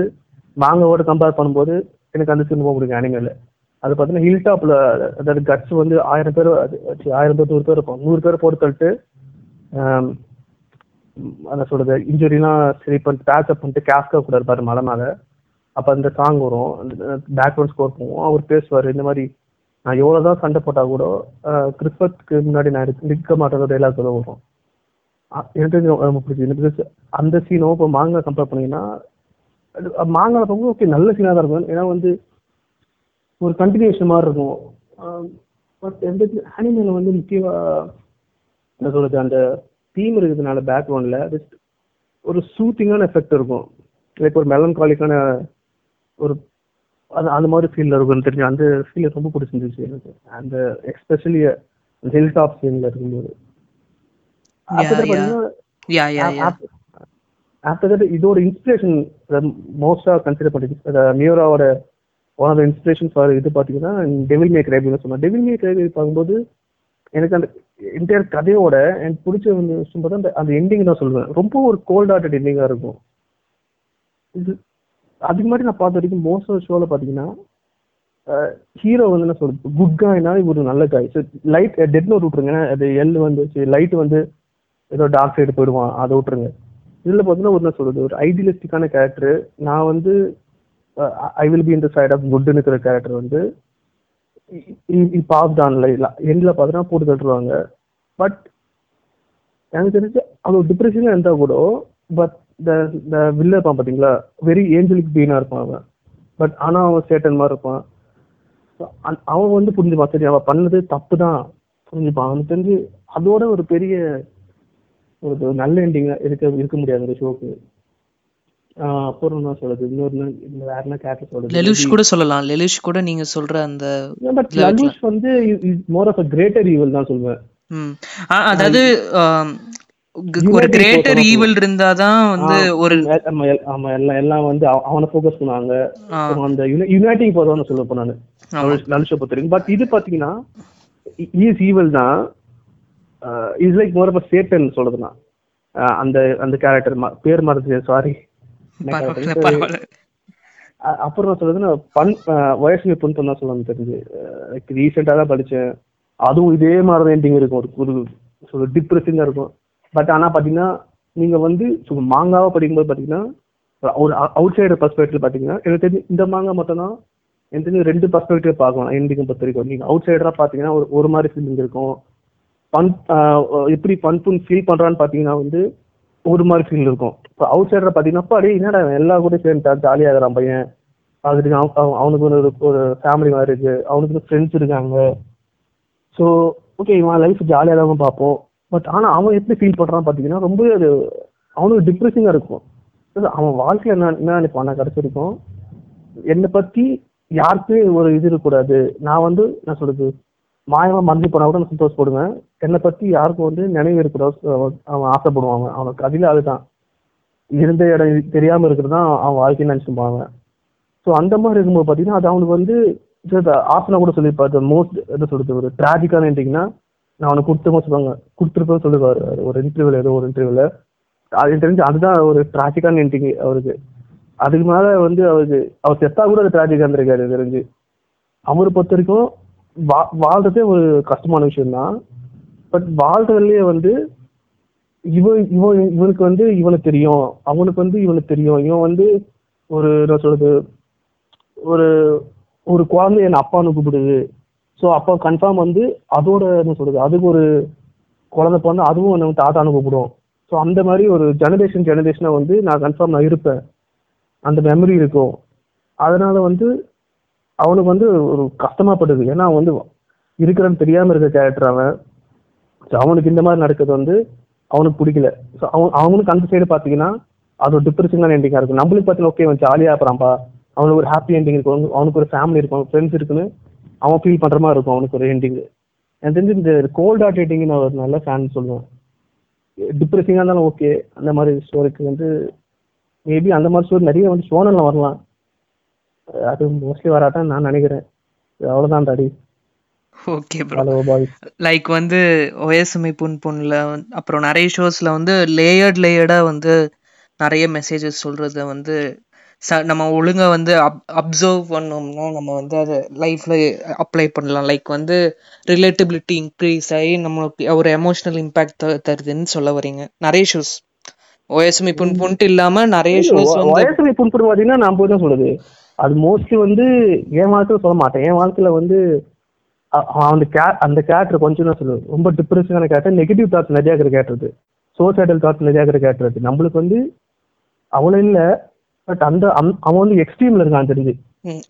மாங்காவோட கம்பேர் பண்ணும்போது எனக்கு அந்த சீன் ரொம்ப பிடிக்கும் அனிமேல அது பார்த்தீங்கன்னா ஹில் டாப்ல அதாவது கட்ஸ் வந்து ஆயிரம் பேர் அது- ஆயிரம் பேர் நூறு பேர் இருப்போம். நூறு பேர் பொறுத்தல்ட்டு என்ன சொல்றது இன்ஜுரிலாம் சரி பண்ணிட்டு பேக்கப் பண்ணிட்டு கேஸ்கா கூட இருப்பாரு மலை மேல. அப்போ அந்த சாங் வரும். பேக்ரவுண்ட் ஸ்கோர் போவோம் அவர் பேசுவார் இந்த மாதிரி நான் எவ்வளோ தான் சண்டை போட்டால் கூட கிறிஸ்மஸ்க்கு முன்னாடி நான் நிற்க மாட்டேங்கிற டைலாக் வரும். எனக்கு தெரிஞ்சு ரொம்ப- பிடிச்சது அந்த சீனும் இப்போ மாங்காய் கம்பேர் பண்ணீங்கன்னா அது- மாங்காய் ரொம்ப ஓகே நல்ல சீனாக தான் இருக்கும். ஏன்னா வந்து ஒரு கண்டினியூஷன் மாதிரி இருக்கும். பட் எந்த அனிமேல வந்து முக்கியமா என்ன சொல்றது அந்த தீம் இருக்கிறதுனால பேக்ரவுண்ட்ல ஜஸ்ட் ஒரு சூத்திங்கான எஃபெக்ட் இருக்கும். லைக் ஒரு மெலன்காலிக்கான ஒரு அது அந்த மாதிரி ஃபீல்ல இருக்கும் தெரிஞ்சு அந்த ஃபீல் ரொம்ப பிடிச்சிருந்துச்சு எனக்கு. அந்த எஸ்பெஷலி ஹில் டாப் சீன்ல இருக்கும்போது. ஆஃப்டர் தட் இதோட இன்ஸ்பிரேஷன் மோஸ்டா கன்சிடர் பண்ணி மியூராவோட ஒன் ஆஃப் இன்ஸ்பிரேஷன் ஃபார் இது பார்த்தீங்கன்னா டெவில் மேக் ரேபின்னு சொன்னேன் டெவில் மேக் ரேபி பார்க்கும்போது எனக்கு அந்த என்டையர் கதையோட எனக்கு பிடிச்ச வந்து விஷயம் பார்த்தா அந்த அந்த எண்டிங் தான் சொல்லுவேன். ரொம்ப ஒரு கோல்ட் ஹார்ட்டட் எண்டிங்காக இருக்கும். இது அதுக்கு மாதிரி நான் பார்த்த வரைக்கும் மோஸ்ட் ஆஃப் ஷோவில் பார்த்தீங்கன்னா ஹீரோ வந்து என்ன சொல்றது? குட் காய்னா இவர் நல்ல காய் ஸோ லைட் டெட் நோட் விட்ருங்க அது எல் வந்து லைட் வந்து ஏதோ டார்க் சைடு போயிடுவான். அதை விட்ருங்க இதில் பார்த்தீங்கன்னா ஒரு என்ன சொல்றது? ஒரு ஐடியலிஸ்டிக்கான கேரக்டர் நான் வந்து ஐ வில் பி இந்த சைட் ஆஃப் குட்னு இருக்கிற கேரக்டர் வந்து பாஸ் டான்ல எண்ட்ல பார்த்தோன்னா போட்டு தட்டுருவாங்க பட் எனக்கு தெரிஞ்சு அவன் டிப்ரெஷன்ல இருந்தா கூட பட் இந்த வில்ல இருப்பான் பாத்தீங்களா வெரி ஏஞ்சலிக் பீனா இருப்பான் அவன். பட் ஆனா அவன் சேட்டன் மாதிரி இருப்பான். அவன் வந்து புரிஞ்சுப்பான். சரி அவன் பண்ணது தப்பு தான் புரிஞ்சுப்பான். அவனுக்கு தெரிஞ்சு அதோட ஒரு பெரிய ஒரு நல்ல எண்டிங் இருக்க இருக்க முடியாது அந்த ஷோக்கு அப்புறம் என்ன சொல்றது. இன்னொரு வேற கேரக்டர் சொல்றது? லெலிஷ் கூட சொல்லலாம். லெலிஷ் கூட நீங்க சொல்ற அந்த பட் லகுஷ் வந்து more of a greater evil தான் அதாவது ஒரு Unity கிரேட்டர் ஈவில் இருந்தாதான் வந்து ஒரு ஆ, ஆமா எல்- ஆமா எல்லாம் எல்லாம் வந்து அவ- அவனை ஃபோக்கஸ் பண்ணாங்க அந்த யுனைட்டிங் போதும்னு சொல்ல போனானு. லலிஷை பட் இது பாத்தீங்கன்னா இஸ் ஈவல் தான். Is like more of Satan சொல்றதுனா அந்த அந்த கேரக்டர் பேர் மறந்து சாரி அப்புறம் நான் சொல்றதுன்னா பன் வயசு பொன் தான் சொல்லணும் தெரிஞ்சு. ரீசெண்டாக தான் படிச்சேன். அதுவும் இதே மாதிரி தான் எண்டிங் இருக்கும். ஒரு ஒரு சொல்ல டிப்ரெசிங்காக இருக்கும். பட் ஆனா பாத்தீங்கன்னா நீங்க வந்து சும்மா மாங்காவை படிக்கும்போது பாத்தீங்கன்னா ஒரு அவுட் சைடர் பர்ஸ்பெக்டிவ் பாத்தீங்கன்னா எனக்கு தெரிஞ்சு இந்த மாங்காய் மட்டும் தான் எனக்கு தெரிஞ்சு ரெண்டு பர்ஸ்பெக்டிவ் பார்க்கலாம். எண்டிங் பொறுத்த வரைக்கும் நீங்க அவுட் சைடரா பாத்தீங்கன்னா ஒரு ஒரு மாதிரி ஃபீலிங் இருக்கும். பன் எப்படி பன்புன் ஃபீல் பண்றான்னு பாத்தீங்கன்னா வந்து ஒரு மாதிரி ஃபீல் இருக்கும். இப்போ அவுட் சைடரை பார்த்தீங்கன்னா அப்பா என்னடா எல்லா கூட சேர்ந்துட்டா ஜாலியாக இருக்கிறான் பையன். அதுக்கு அவன் அவன் அவனுக்கு ஒரு ஒரு ஃபேமிலி மாதிரி இருக்கு. அவனுக்கு ஃப்ரெண்ட்ஸ் இருக்காங்க. ஸோ ஓகே இவன் லைஃப் ஜாலியாக தான் பார்ப்போம். பட் ஆனால் அவன் எப்படி ஃபீல் பண்ணுறான் பார்த்தீங்கன்னா ரொம்ப அது அவனுக்கு டிப்ரெசிங்காக இருக்கும். அவன் வாழ்க்கையில் என்ன என்ன நினைப்பான்? நான் கடைசி என்னை பற்றி யாருக்குமே ஒரு இது இருக்கக்கூடாது. நான் வந்து நான் சொல்றது மாயமா மறந்து போனா கூட நான் சந்தோஷப்படுவேன் என்னை பத்தி யாருக்கும் வந்து நினைவு இருக்கக்கூடாது. அவன் ஆசைப்படுவாங்க. அவனுக்கு அதில அதுதான். இருந்த இடம் தெரியாம இருக்கிறது தான் அவன் வாழ்க்கைன்னு நினைச்சிருப்பாங்க ஸோ அந்த மாதிரி இருக்கும்போது பார்த்தீங்கன்னா அது அவனுக்கு வந்து ஆசனா கூட சொல்லியிருப்பாரு. மோஸ்ட் என்ன சொல்றது ஒரு டிராஜிக்கான என்ட்டிங்கன்னா நான் அவனுக்கு கொடுத்துமோ சொல்லுவாங்க. கொடுத்துருப்போம் சொல்லுவாரு. ஒரு இன்டர்வியூல ஏதோ ஒரு இன்டர்வியூல அது தெரிஞ்சு அதுதான் ஒரு டிராஜிக்கான என்டிங் அவருக்கு. அதுக்கு மேல வந்து அவருக்கு அவர் செத்தா கூட அது டிராஜிக்கா இருந்திருக்காரு தெரிஞ்சு. அவரை பொறுத்த வரைக்கும் வாழ்றதே ஒரு கஷ்டமான விஷயம் தான் பட் வாழ்றதுலயே வந்து இவன் இவன் இவனுக்கு வந்து இவனுக்கு தெரியும். அவனுக்கு வந்து இவனுக்கு தெரியும். இவன் வந்து ஒரு என்ன சொல்றது ஒரு ஒரு குழந்தை என் அப்பான்னு கூப்பிடுது. ஸோ அப்பா கன்ஃபார்ம் வந்து அதோட என்ன சொல்றது அதுக்கு ஒரு குழந்தை பிறந்த அதுவும் என்ன தாத்தான்னு கூப்பிடும். ஸோ அந்த மாதிரி ஒரு ஜெனரேஷன் ஜெனரேஷனாக வந்து நான் கன்ஃபார்ம் நான் இருப்பேன். அந்த மெமரி இருக்கும். அதனால வந்து அவனுக்கு வந்து ஒரு கஷ்டமாப்படுது ஏன்னா அவன் வந்து இருக்கிறன்னு தெரியாம இருக்க கேரக்டர் அவன். ஸோ அவனுக்கு இந்த மாதிரி நடக்கிறது வந்து அவனுக்கு பிடிக்கல. ஸோ அவன் அவனுக்கு அந்த சைடு பார்த்தீங்கன்னா அது ஒரு டிப்ரெஷனான எண்டிங்காக இருக்கும். நம்மளுக்கு பார்த்தீங்கன்னா ஓகே அவன் ஜாலியாக இருப்பான்ப்பா அவனுக்கு ஒரு ஹாப்பி எண்டிங் இருக்கும். அவனுக்கு- ஒரு ஃபேமிலி இருக்கும். ஃப்ரெண்ட்ஸ் இருக்குன்னு அவன் ஃபீல் பண்ணுற மாதிரி இருக்கும் அவனுக்கு ஒரு எண்டிங் எனக்கு தெரிஞ்சு இந்த கோல்ட் ஆர்ட் எண்டிங் நான் ஒரு நல்ல ஃபேன் சொல்லுவேன். டிப்ரெஷிங்காக இருந்தாலும் ஓகே அந்த மாதிரி ஸ்டோரிக்கு வந்து மேபி அந்த மாதிரி ஸ்டோரி நிறைய வந்து ஷோனில் வரலாம். அது மோஸ்ட்லி வராதான் நான் நினைக்கிறேன். அவ்வளோதான் தாடி ஓகே ப்ரோ லைக் வந்து ஒயசுமை புன் அப்புறம் நிறைய ஷோஸ்ல வந்து லேயர்ட் லேயர்டா வந்து நிறைய மெசேஜஸ் சொல்றத வந்து ச- நம்ம ஒழுங்கா வந்து அப்சர்வ் பண்ணோம்னா நம்ம வந்து அதை லைஃப்ல அப்ளை பண்ணலாம். லைக் வந்து ரிலேட்டபிலிட்டி இன்க்ரீஸ் ஆகி நம்மளுக்கு ஒரு எமோஷனல் இம்பாக்ட் தருதுன்னு சொல்ல வரீங்க. நிறைய ஷோஸ் ஒயசுமை புன் இல்லாம நிறைய ஷோஸ் வந்து வயசுல புண்புடு பார்த்தீங்கன்னா நான் போய் தான் சொல்லுது அது மோஸ்ட்லி வந்து என் வாழ்க்கையில சொல்ல மாட்டேன். என் வாழ்க்கையில வந்து அந்த கே அந்த கேரக்டர் கொஞ்சம் தான் சொல்லுவேன். ரொம்ப டிப்ரெஷனான கேரக்டர் நெகட்டிவ் தாட்ஸ் நிறைய இருக்கிற கேரக்டர் சோசைடல் தாட்ஸ் நிறைய இருக்கிற கேரக்டர் நம்மளுக்கு வந்து அவ்வளோ இல்லை. பட் அந்த அவன் வந்து எக்ஸ்ட்ரீம்ல இருக்கான் தெரிஞ்சு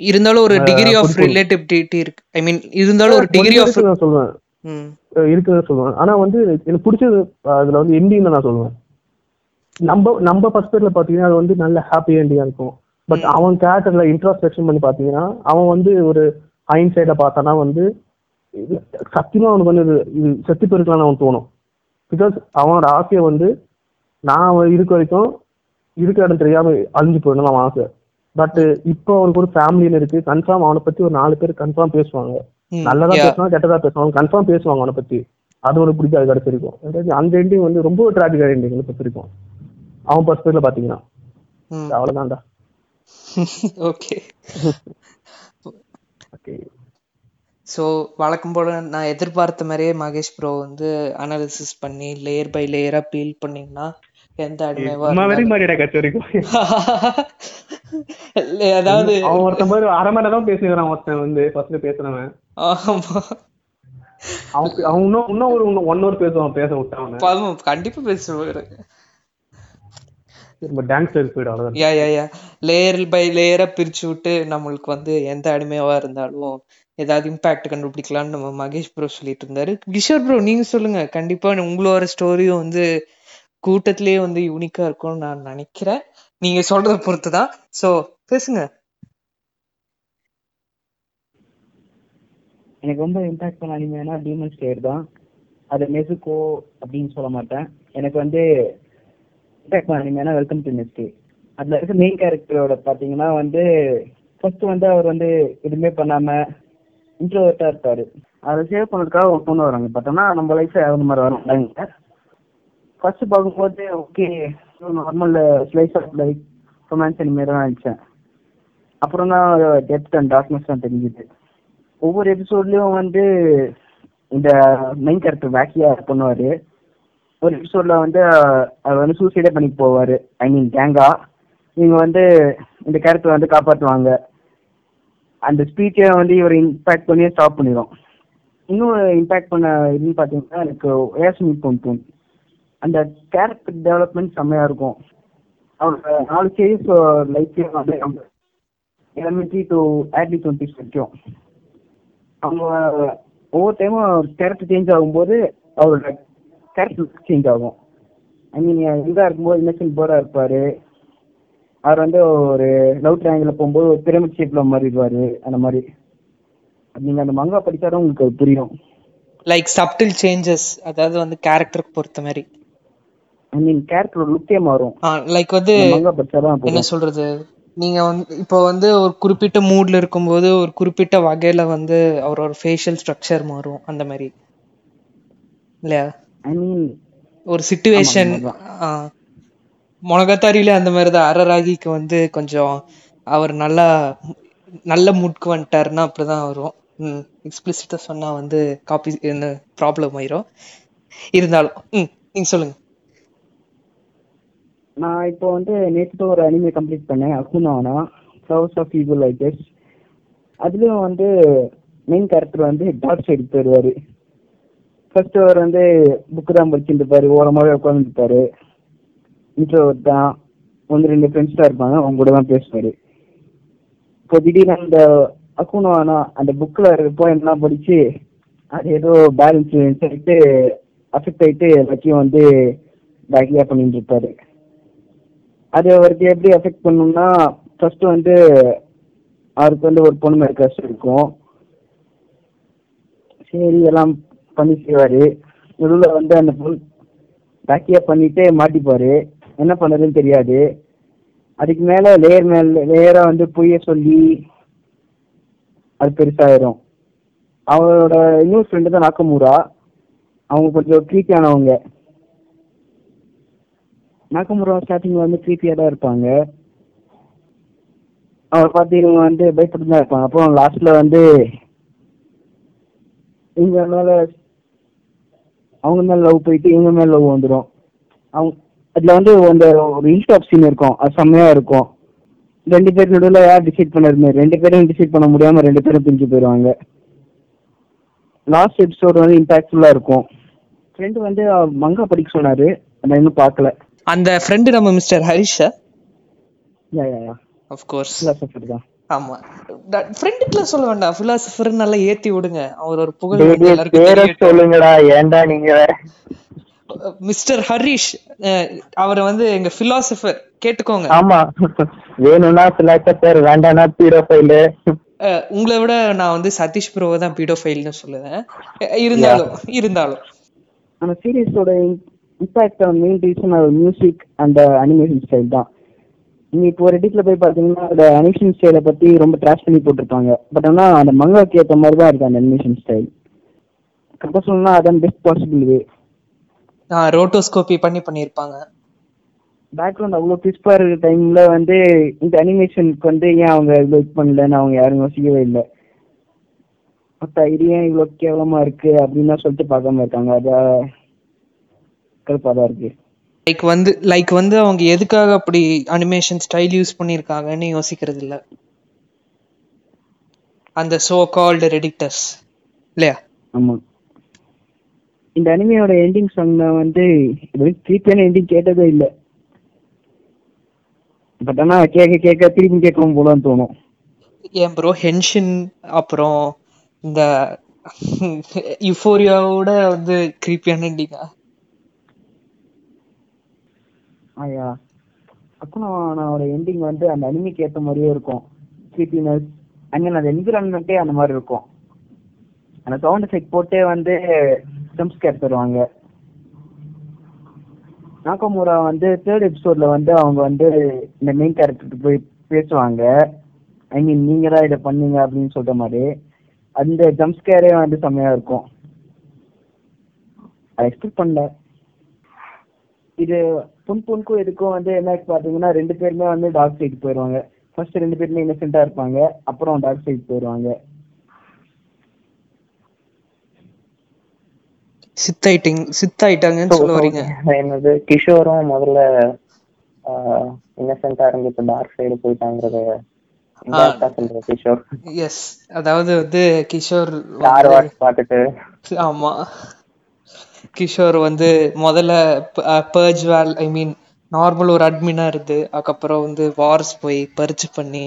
இருந்தாலும் ஒரு டிகிரி ஆஃப். ரிலேட்டிவிட்டி இருக்கு. ஐ மீன் இருந்தாலும் ஒரு டிகிரி ஆஃப் நான் சொல்லுவேன். அஹ் இருக்குன்னு சொல்லுவேன். ஆனா வந்து எனக்கு பிடிச்சது அதுல வந்து எண்டிங் நான் சொல்லுவேன். நம்ம நம்ம பர்ஸ்பெக்ட்ல பாத்தீங்கன்னா அது வந்து நல்ல ஹாப்பி எண்டிங்கா இருக்கும். பட் அவன் கேரக்டர்ல இன்ட்ராஸ்பெக்ஷன் பண்ணி பாத்தீங்கன்னா அவன் வந்து ஒரு ஹைன் சைட பார்த்தானா வந்து சத்தியமா அவனுக்கு வந்து இது- செத்து போயிருக்கலாம்னு அவன் தோணும். பிகாஸ் அவனோட ஆசையை வந்து நான் அவன் இருக்க வரைக்கும் இருக்க இடம் தெரியாம அழிஞ்சு போயிடணும் அவன் ஆசை. பட் இப்போ அவனுக்கு ஒரு ஃபேமிலின்னு இருக்கு. கன்ஃபார்ம் அவனை பத்தி ஒரு நாலு பேர் கன்ஃபார்ம் பேசுவாங்க. நல்லதா பேசுவாங்க கெட்டதா பேசுவாங்க. கன்ஃபார்ம் பேசுவாங்க அவனை பத்தி. அது ஒரு பிடிக்காது கடைசி வரைக்கும். அதாவது அந்த எண்டிங் வந்து ரொம்ப டிராபிக் எண்டிங் பொறுத்த வரைக்கும். அவன் பர்ஸ்பெக்ட்ல பாத்தீங்கன்னா அவ்வளவுதான்டா. ஓகே ஓகே ஸோ வழக்கம் போல நான் எதிர்பார்த்த மாதிரியே மகேஷ் ப்ரோ வந்து அனாலிசிஸ் பண்ணி லேயர் பை லேயரா பீல் பண்ணீங்கன்னா எந்த அடிமைவா அதாவது அவன் ஒருத்தன் அரை மணி நேரம் பேசுகிறான் ஒருத்தன் வந்து ஃபர்ஸ்ட்ல பேசுறவன் ஆமா. அவன் இன்னும் இன்னும் ஒரு ஒன் ஹவர் பேசுவான் பேச விட்டான் கண்டிப்பா பேசுவாரு நம்ம டான்ஸ் போயிடும் அவ்வளவுதான் யா யா யா லேயர் பை லேயரா பிரிச்சு விட்டு நம்மளுக்கு வந்து எந்த அடிமையாவா இருந்தாலும் ஏதாவது இம்பாக்ட் கண்டுபிடிக்கலாம்னு நம்ம மகேஷ் ப்ரோ சொல்லிட்டு இருந்தாரு. கிஷோர் ப்ரோ நீங்க சொல்லுங்க. கண்டிப்பா உங்களோட ஸ்டோரியும் வந்து கூட்டத்திலேயே வந்து யூனிக்கா இருக்கும்னு நான் நினைக்கிறேன். நீங்க சொல்றத பொறுத்து தான் சோ பேசுங்க. எனக்கு ரொம்ப இம்பாக்ட் பண்ண அனிமேனா டீமன் ஸ்லேயர் தான். அது மெசுகோ அப்படின்னு சொல்ல மாட்டேன். எனக்கு வந்து இம்பாக்ட் பண்ண வெல்கம் டு நெஸ்டி அதுல இருக்க மெயின் கேரக்டரோட பாத்தீங்கன்னா வந்து ஃபர்ஸ்ட் வந்து அவர் வந்து எதுவுமே பண்ணாம இன்ட்ரோவர்ட்டா இருப்பாரு. அதை சேவ் பண்ணதுக்காக ஒரு பொண்ணு வராங்க. பார்த்தோம்னா நம்ம லைஃப்ல அந்த மாதிரி வராங்க ஃபர்ஸ்ட் பார்க்கும்போது okay normal slice of life romance anime தான் நினச்சேன். அப்புறம் தான் டெப்த் அண்ட் டார்க்னஸ் தான் தெரிஞ்சுது. ஒவ்வொரு எபிசோட்லயும் வந்து இந்த மெயின் கேரக்டர் வேக்கியா பண்ணுவாரு ஒரு எபிசோட்ல வந்து அவர் வந்து சூசைடே பண்ணி போவாரு. ஐ மீன் கேங்கா இவங்க வந்து இந்த கேரக்டர் வந்து காப்பாற்றுவாங்க அந்த ஸ்பீச்சை வந்து இவர் இம்பாக்ட் பண்ணி ஸ்டாப் பண்ணிடும் இன்னும் இம்பாக்ட் பண்ண இதுன்னு பார்த்தீங்கன்னா எனக்கு ஏஸ்மி பொன் அந்த கேரக்டர் டெவலப்மெண்ட் செம்மையா இருக்கும். அவரோட நாலு சீரீஸ் லைஃப்லேயும் வந்து எலமெண்ட்ரி டு ஏர்லி டுவெண்ட்டிஸ் வரைக்கும். அவங்க ஒவ்வொரு டைமும் கேரக்டர் சேஞ்ச் ஆகும்போது அவரோட கேரக்டர் சேஞ்ச் ஆகும். ஐ மீன் எங்கே இருக்கும்போது இன்னசென்ட் போரா இருப்பாரு. அவர் வந்து ஒரு லவ் ட்ரையாங்கிள் போகும்போது ஒரு பிரமிட் ஷேப்ல மாறிடுவாரு அந்த மாதிரி. நீங்க அந்த மங்கா படிச்சாதான் உங்களுக்கு அது புரியும். லைக் சப்டில் சேஞ்சஸ் அதாவது வந்து கேரக்டருக்கு பொறுத்த மாதிரி. ஐ மீன் கேரக்டர் லுக்கே மாறும். லைக் வந்து என்ன சொல்றது? நீங்க வந்து இப்போ வந்து ஒரு குறிப்பிட்ட மூட்ல இருக்கும்போது ஒரு குறிப்பிட்ட வகையில வந்து அவரோட ஃபேஷியல் ஸ்ட்ரக்சர் மாறும். அந்த மாதிரி. இல்லையா? ஐ மீன் ஒரு சுச்சுவேஷன் மொனகத்தாரியில அந்த மாதிரி தான் அரராகிக்கு வந்து கொஞ்சம் அவர் நல்லா நல்ல மூட்க்கு வந்துட்டாருன்னா அப்படிதான் வரும். ம். எக்ஸ்பிளிசிட்டா சொன்னா வந்து காப்பி என்ன ப்ராப்ளம் ஆயிரும். இருந்தாலும் ம் நீங்க சொல்லுங்க. நான் இப்போ வந்து நேற்று ஒரு அனிமே கம்ப்ளீட் பண்ணேன் அக்குனானா flowers of evil I guess அதுலயும் வந்து மெயின் கேரக்டர் வந்து டார்க் சைடு போயிடுவாரு ஃபர்ஸ்ட் அவர் வந்து புக்கு தான் படிச்சுட்டு இருப்பாரு ஓரமாவே உட்காந்துருப்பாரு இன்ட்ரோவர்ட் தான் ஒன்று ரெண்டு ஃப்ரெண்ட்ஸ் தான் இருப்பாங்க அவங்க கூட தான் பேசுவாரு. இப்போ திடீர்னு அந்த அக்குனானா அந்த புக்கில் இருக்க போயம்லாம் படிச்சு அது ஏதோ பேலன்ஸ் சொல்லிட்டு அஃபெக்ட் ஆகிட்டு எல்லாத்தையும் வந்து பேக்லியா பண்ணிட்டு இருப்பாரு அது அவருக்கு எப்படி அஃபெக்ட் பண்ணும்னா ஃபர்ஸ்ட் வந்து அவருக்கு வந்து ஒரு பொண்ணு மேல கஷ்டம் இருக்கும். சரி எல்லாம் பண்ணி செய்வாரு நடுவில் வந்து அந்த பொருள் பேக்கியா பண்ணிட்டு மாட்டிப்பாரு. என்ன பண்ணுறதுன்னு தெரியாது. அதுக்கு மேல லேயர் மேல லேயரா வந்து பொய்ய சொல்லி அது பெருசாயிரும். அவரோட இன்னொரு ஃப்ரெண்டு தான் நாக்கமூரா அவங்க கொஞ்சம் க்ரீப்பியானவங்க நாக்கமுரா ஸ்டார்டிங்ல வந்து க்ரீப்பியா தான் இருப்பாங்க. அவரை பார்த்து இவங்க வந்து பயப்பட்டு தான் இருப்பாங்க. அப்புறம் லாஸ்ட்ல வந்து இவங்க அவங்க மேல லவ் போயிட்டு இவங்க மேல லவ் வந்துடும் அவங்க அதுல வந்து அந்த ஒரு இன்ஸ்டாப் சீன் இருக்கும். அது செம்மையா இருக்கும். ரெண்டு பேர் நடுவில் யார் டிசைட் பண்ணதுமே ரெண்டு பேரும் டிசைட் பண்ண முடியாம ரெண்டு பேரும் பிரிஞ்சு போயிடுவாங்க லாஸ்ட் எபிசோடு வந்து இம்பாக்ட்ஃபுல்லா இருக்கும். ஃப்ரெண்டு வந்து மங்கா படிக்க சொன்னாரு. நான் இன்னும் பார்க்கல. அந்த ஃப்ரெண்டு நம்ம mister Harisha? Yeah yeah yeah of course தான். ஆமா. ஃப்ரெண்டுக்குள்ள சொல்ல வேண்டாம். பிலாசபர் நல்லா ஏத்தி விடுங்க. அவர் ஒரு புகழ் பேரை. சொல்லுங்கடா. ஏன்டா நீங்க? மிஸ்டர் ஹரிஷ் அவரை வந்து எங்க பிலாசபர் கேட்டுக்கோங்க. ஆமா. வேணும்னா பிலாசபர் வேண்டாம்னா பீரோஃபைலு அஹ், உங்களை விட நான் வந்து சதீஷ் ப்ரோவை தான் பீடோஃபைல்னு சொல்லுவேன். இருந்தாலும் இருந்தாலும். அந்த சீரீஸோட இம்பாக்ட் மெயின் ரீசன் அது மியூசிக் அந்த அனிமேஷன் ஸ்டைல் தான். நீங்க இப்போ ஒரு இடத்துல போய் பார்த்தீங்கன்னா அந்த அனிமேஷன் ஸ்டைலை பத்தி ரொம்ப ட்ராஷ் பண்ணி போட்டிருப்பாங்க. பட் ஆனா அந்த மங்காக்கு ஏற்ற மாதிரி தான் இருக்கு அந்த அனிமேஷன் ஸ்டைல் கரெக்டாக சொல்லணும்னா அதான் பெஸ்ட் பாசிபிள் வே ரோட்டோஸ்கோபி பண்ணி பண்ணியிருப்பாங்க. பேக்ரவுண்ட் அவ்வளோ கிறிஸ்பாக இருக்கிற டைம்ல வந்து இந்த அனிமேஷனுக்கு வந்து ஏன் அவங்க இவ்வளோ இது பண்ணலன்னு அவங்க யாரும் யோசிக்கவே இல்லை. மொத்த இது ஏன் இவ்வளோ கேவலமா இருக்கு அப்படின்னு சொல்லிட்டு பார்க்காம இருக்காங்க. அது கருப்பாக தான் இருக்கு. லைக் வந்து லைக் வந்து அவங்க எதுக்காக அப்படி அனிமேஷன் ஸ்டைல் யூஸ் பண்ணியிருக்காங்கன்னு யோசிக்கிறது இல்ல. அந்த சோ கால்டு ரெடிக்டர்ஸ் இல்லையா? ஆமா. இந்த அனிமையோட எண்டிங் சாங் நான் வந்து திருப்பியான எண்டிங் கேட்டதே இல்ல. பட் ஆனா கேட்க கேட்க திருப்பி கேட்கவும் போலான்னு தோணும். ஏன் ப்ரோ ஹென்ஷின் அப்புறம் இந்த யுஃபோரியாவோட வந்து கிரீப்பியான எண்டிங்கா அக்குனாவோட எண்டிங் வந்து அந்த அனிமிக்கு ஏற்ற மாதிரியே இருக்கும். கிரீப்பினஸ் அங்கே அந்த என்விரான்மெண்ட்டே அந்த மாதிரி இருக்கும். அந்த சவுண்ட் எஃபெக்ட் போட்டே வந்து ஜம்ப்ஸ்கேர் தருவாங்க. நாகமுரா வந்து தேர்ட் எபிசோட்ல வந்து அவங்க வந்து இந்த மெயின் கேரக்டருக்கு போய் பேசுவாங்க. ஐ மீன் நீங்க தான் இதை பண்ணீங்க அப்படின்னு சொல்ற மாதிரி. அந்த ஜம்ஸ்கேரே வந்து செம்மையா இருக்கும். அதை எக்ஸ்பெக்ட் பண்ணல. இது புன் புன்க்கும் இதுக்கும் வந்து என்ன பாத்தீங்கன்னா ரெண்டு பேருமே வந்து டாக் சைடு போயிடுவாங்க ஃபர்ஸ்ட் ரெண்டு பேருமே இன்னசென்ட்டா இருப்பாங்க. அப்புறம் டாக் சைடு போயிடுவாங்க சித்தாயிட்டிங் சித்தாயிட்டாங்கன்னு சொல்ல வரீங்க என்னது கிஷோரும் முதல்ல இன்னசென்டா இருந்து இப்ப டார்க் சைடு போயிட்டாங்கிறத கிஷோர். எஸ் அதாவது வந்து கிஷோர் பார்த்துட்டு. ஆமா. கிஷோர் வந்து முதல்ல பர்ஜ் வேல் ஐ மீன் நார்மல் ஒரு அட்மினா இருந்து அதுக்கப்புறம் வந்து வார்ஸ் போய் பர்ஜ் பண்ணி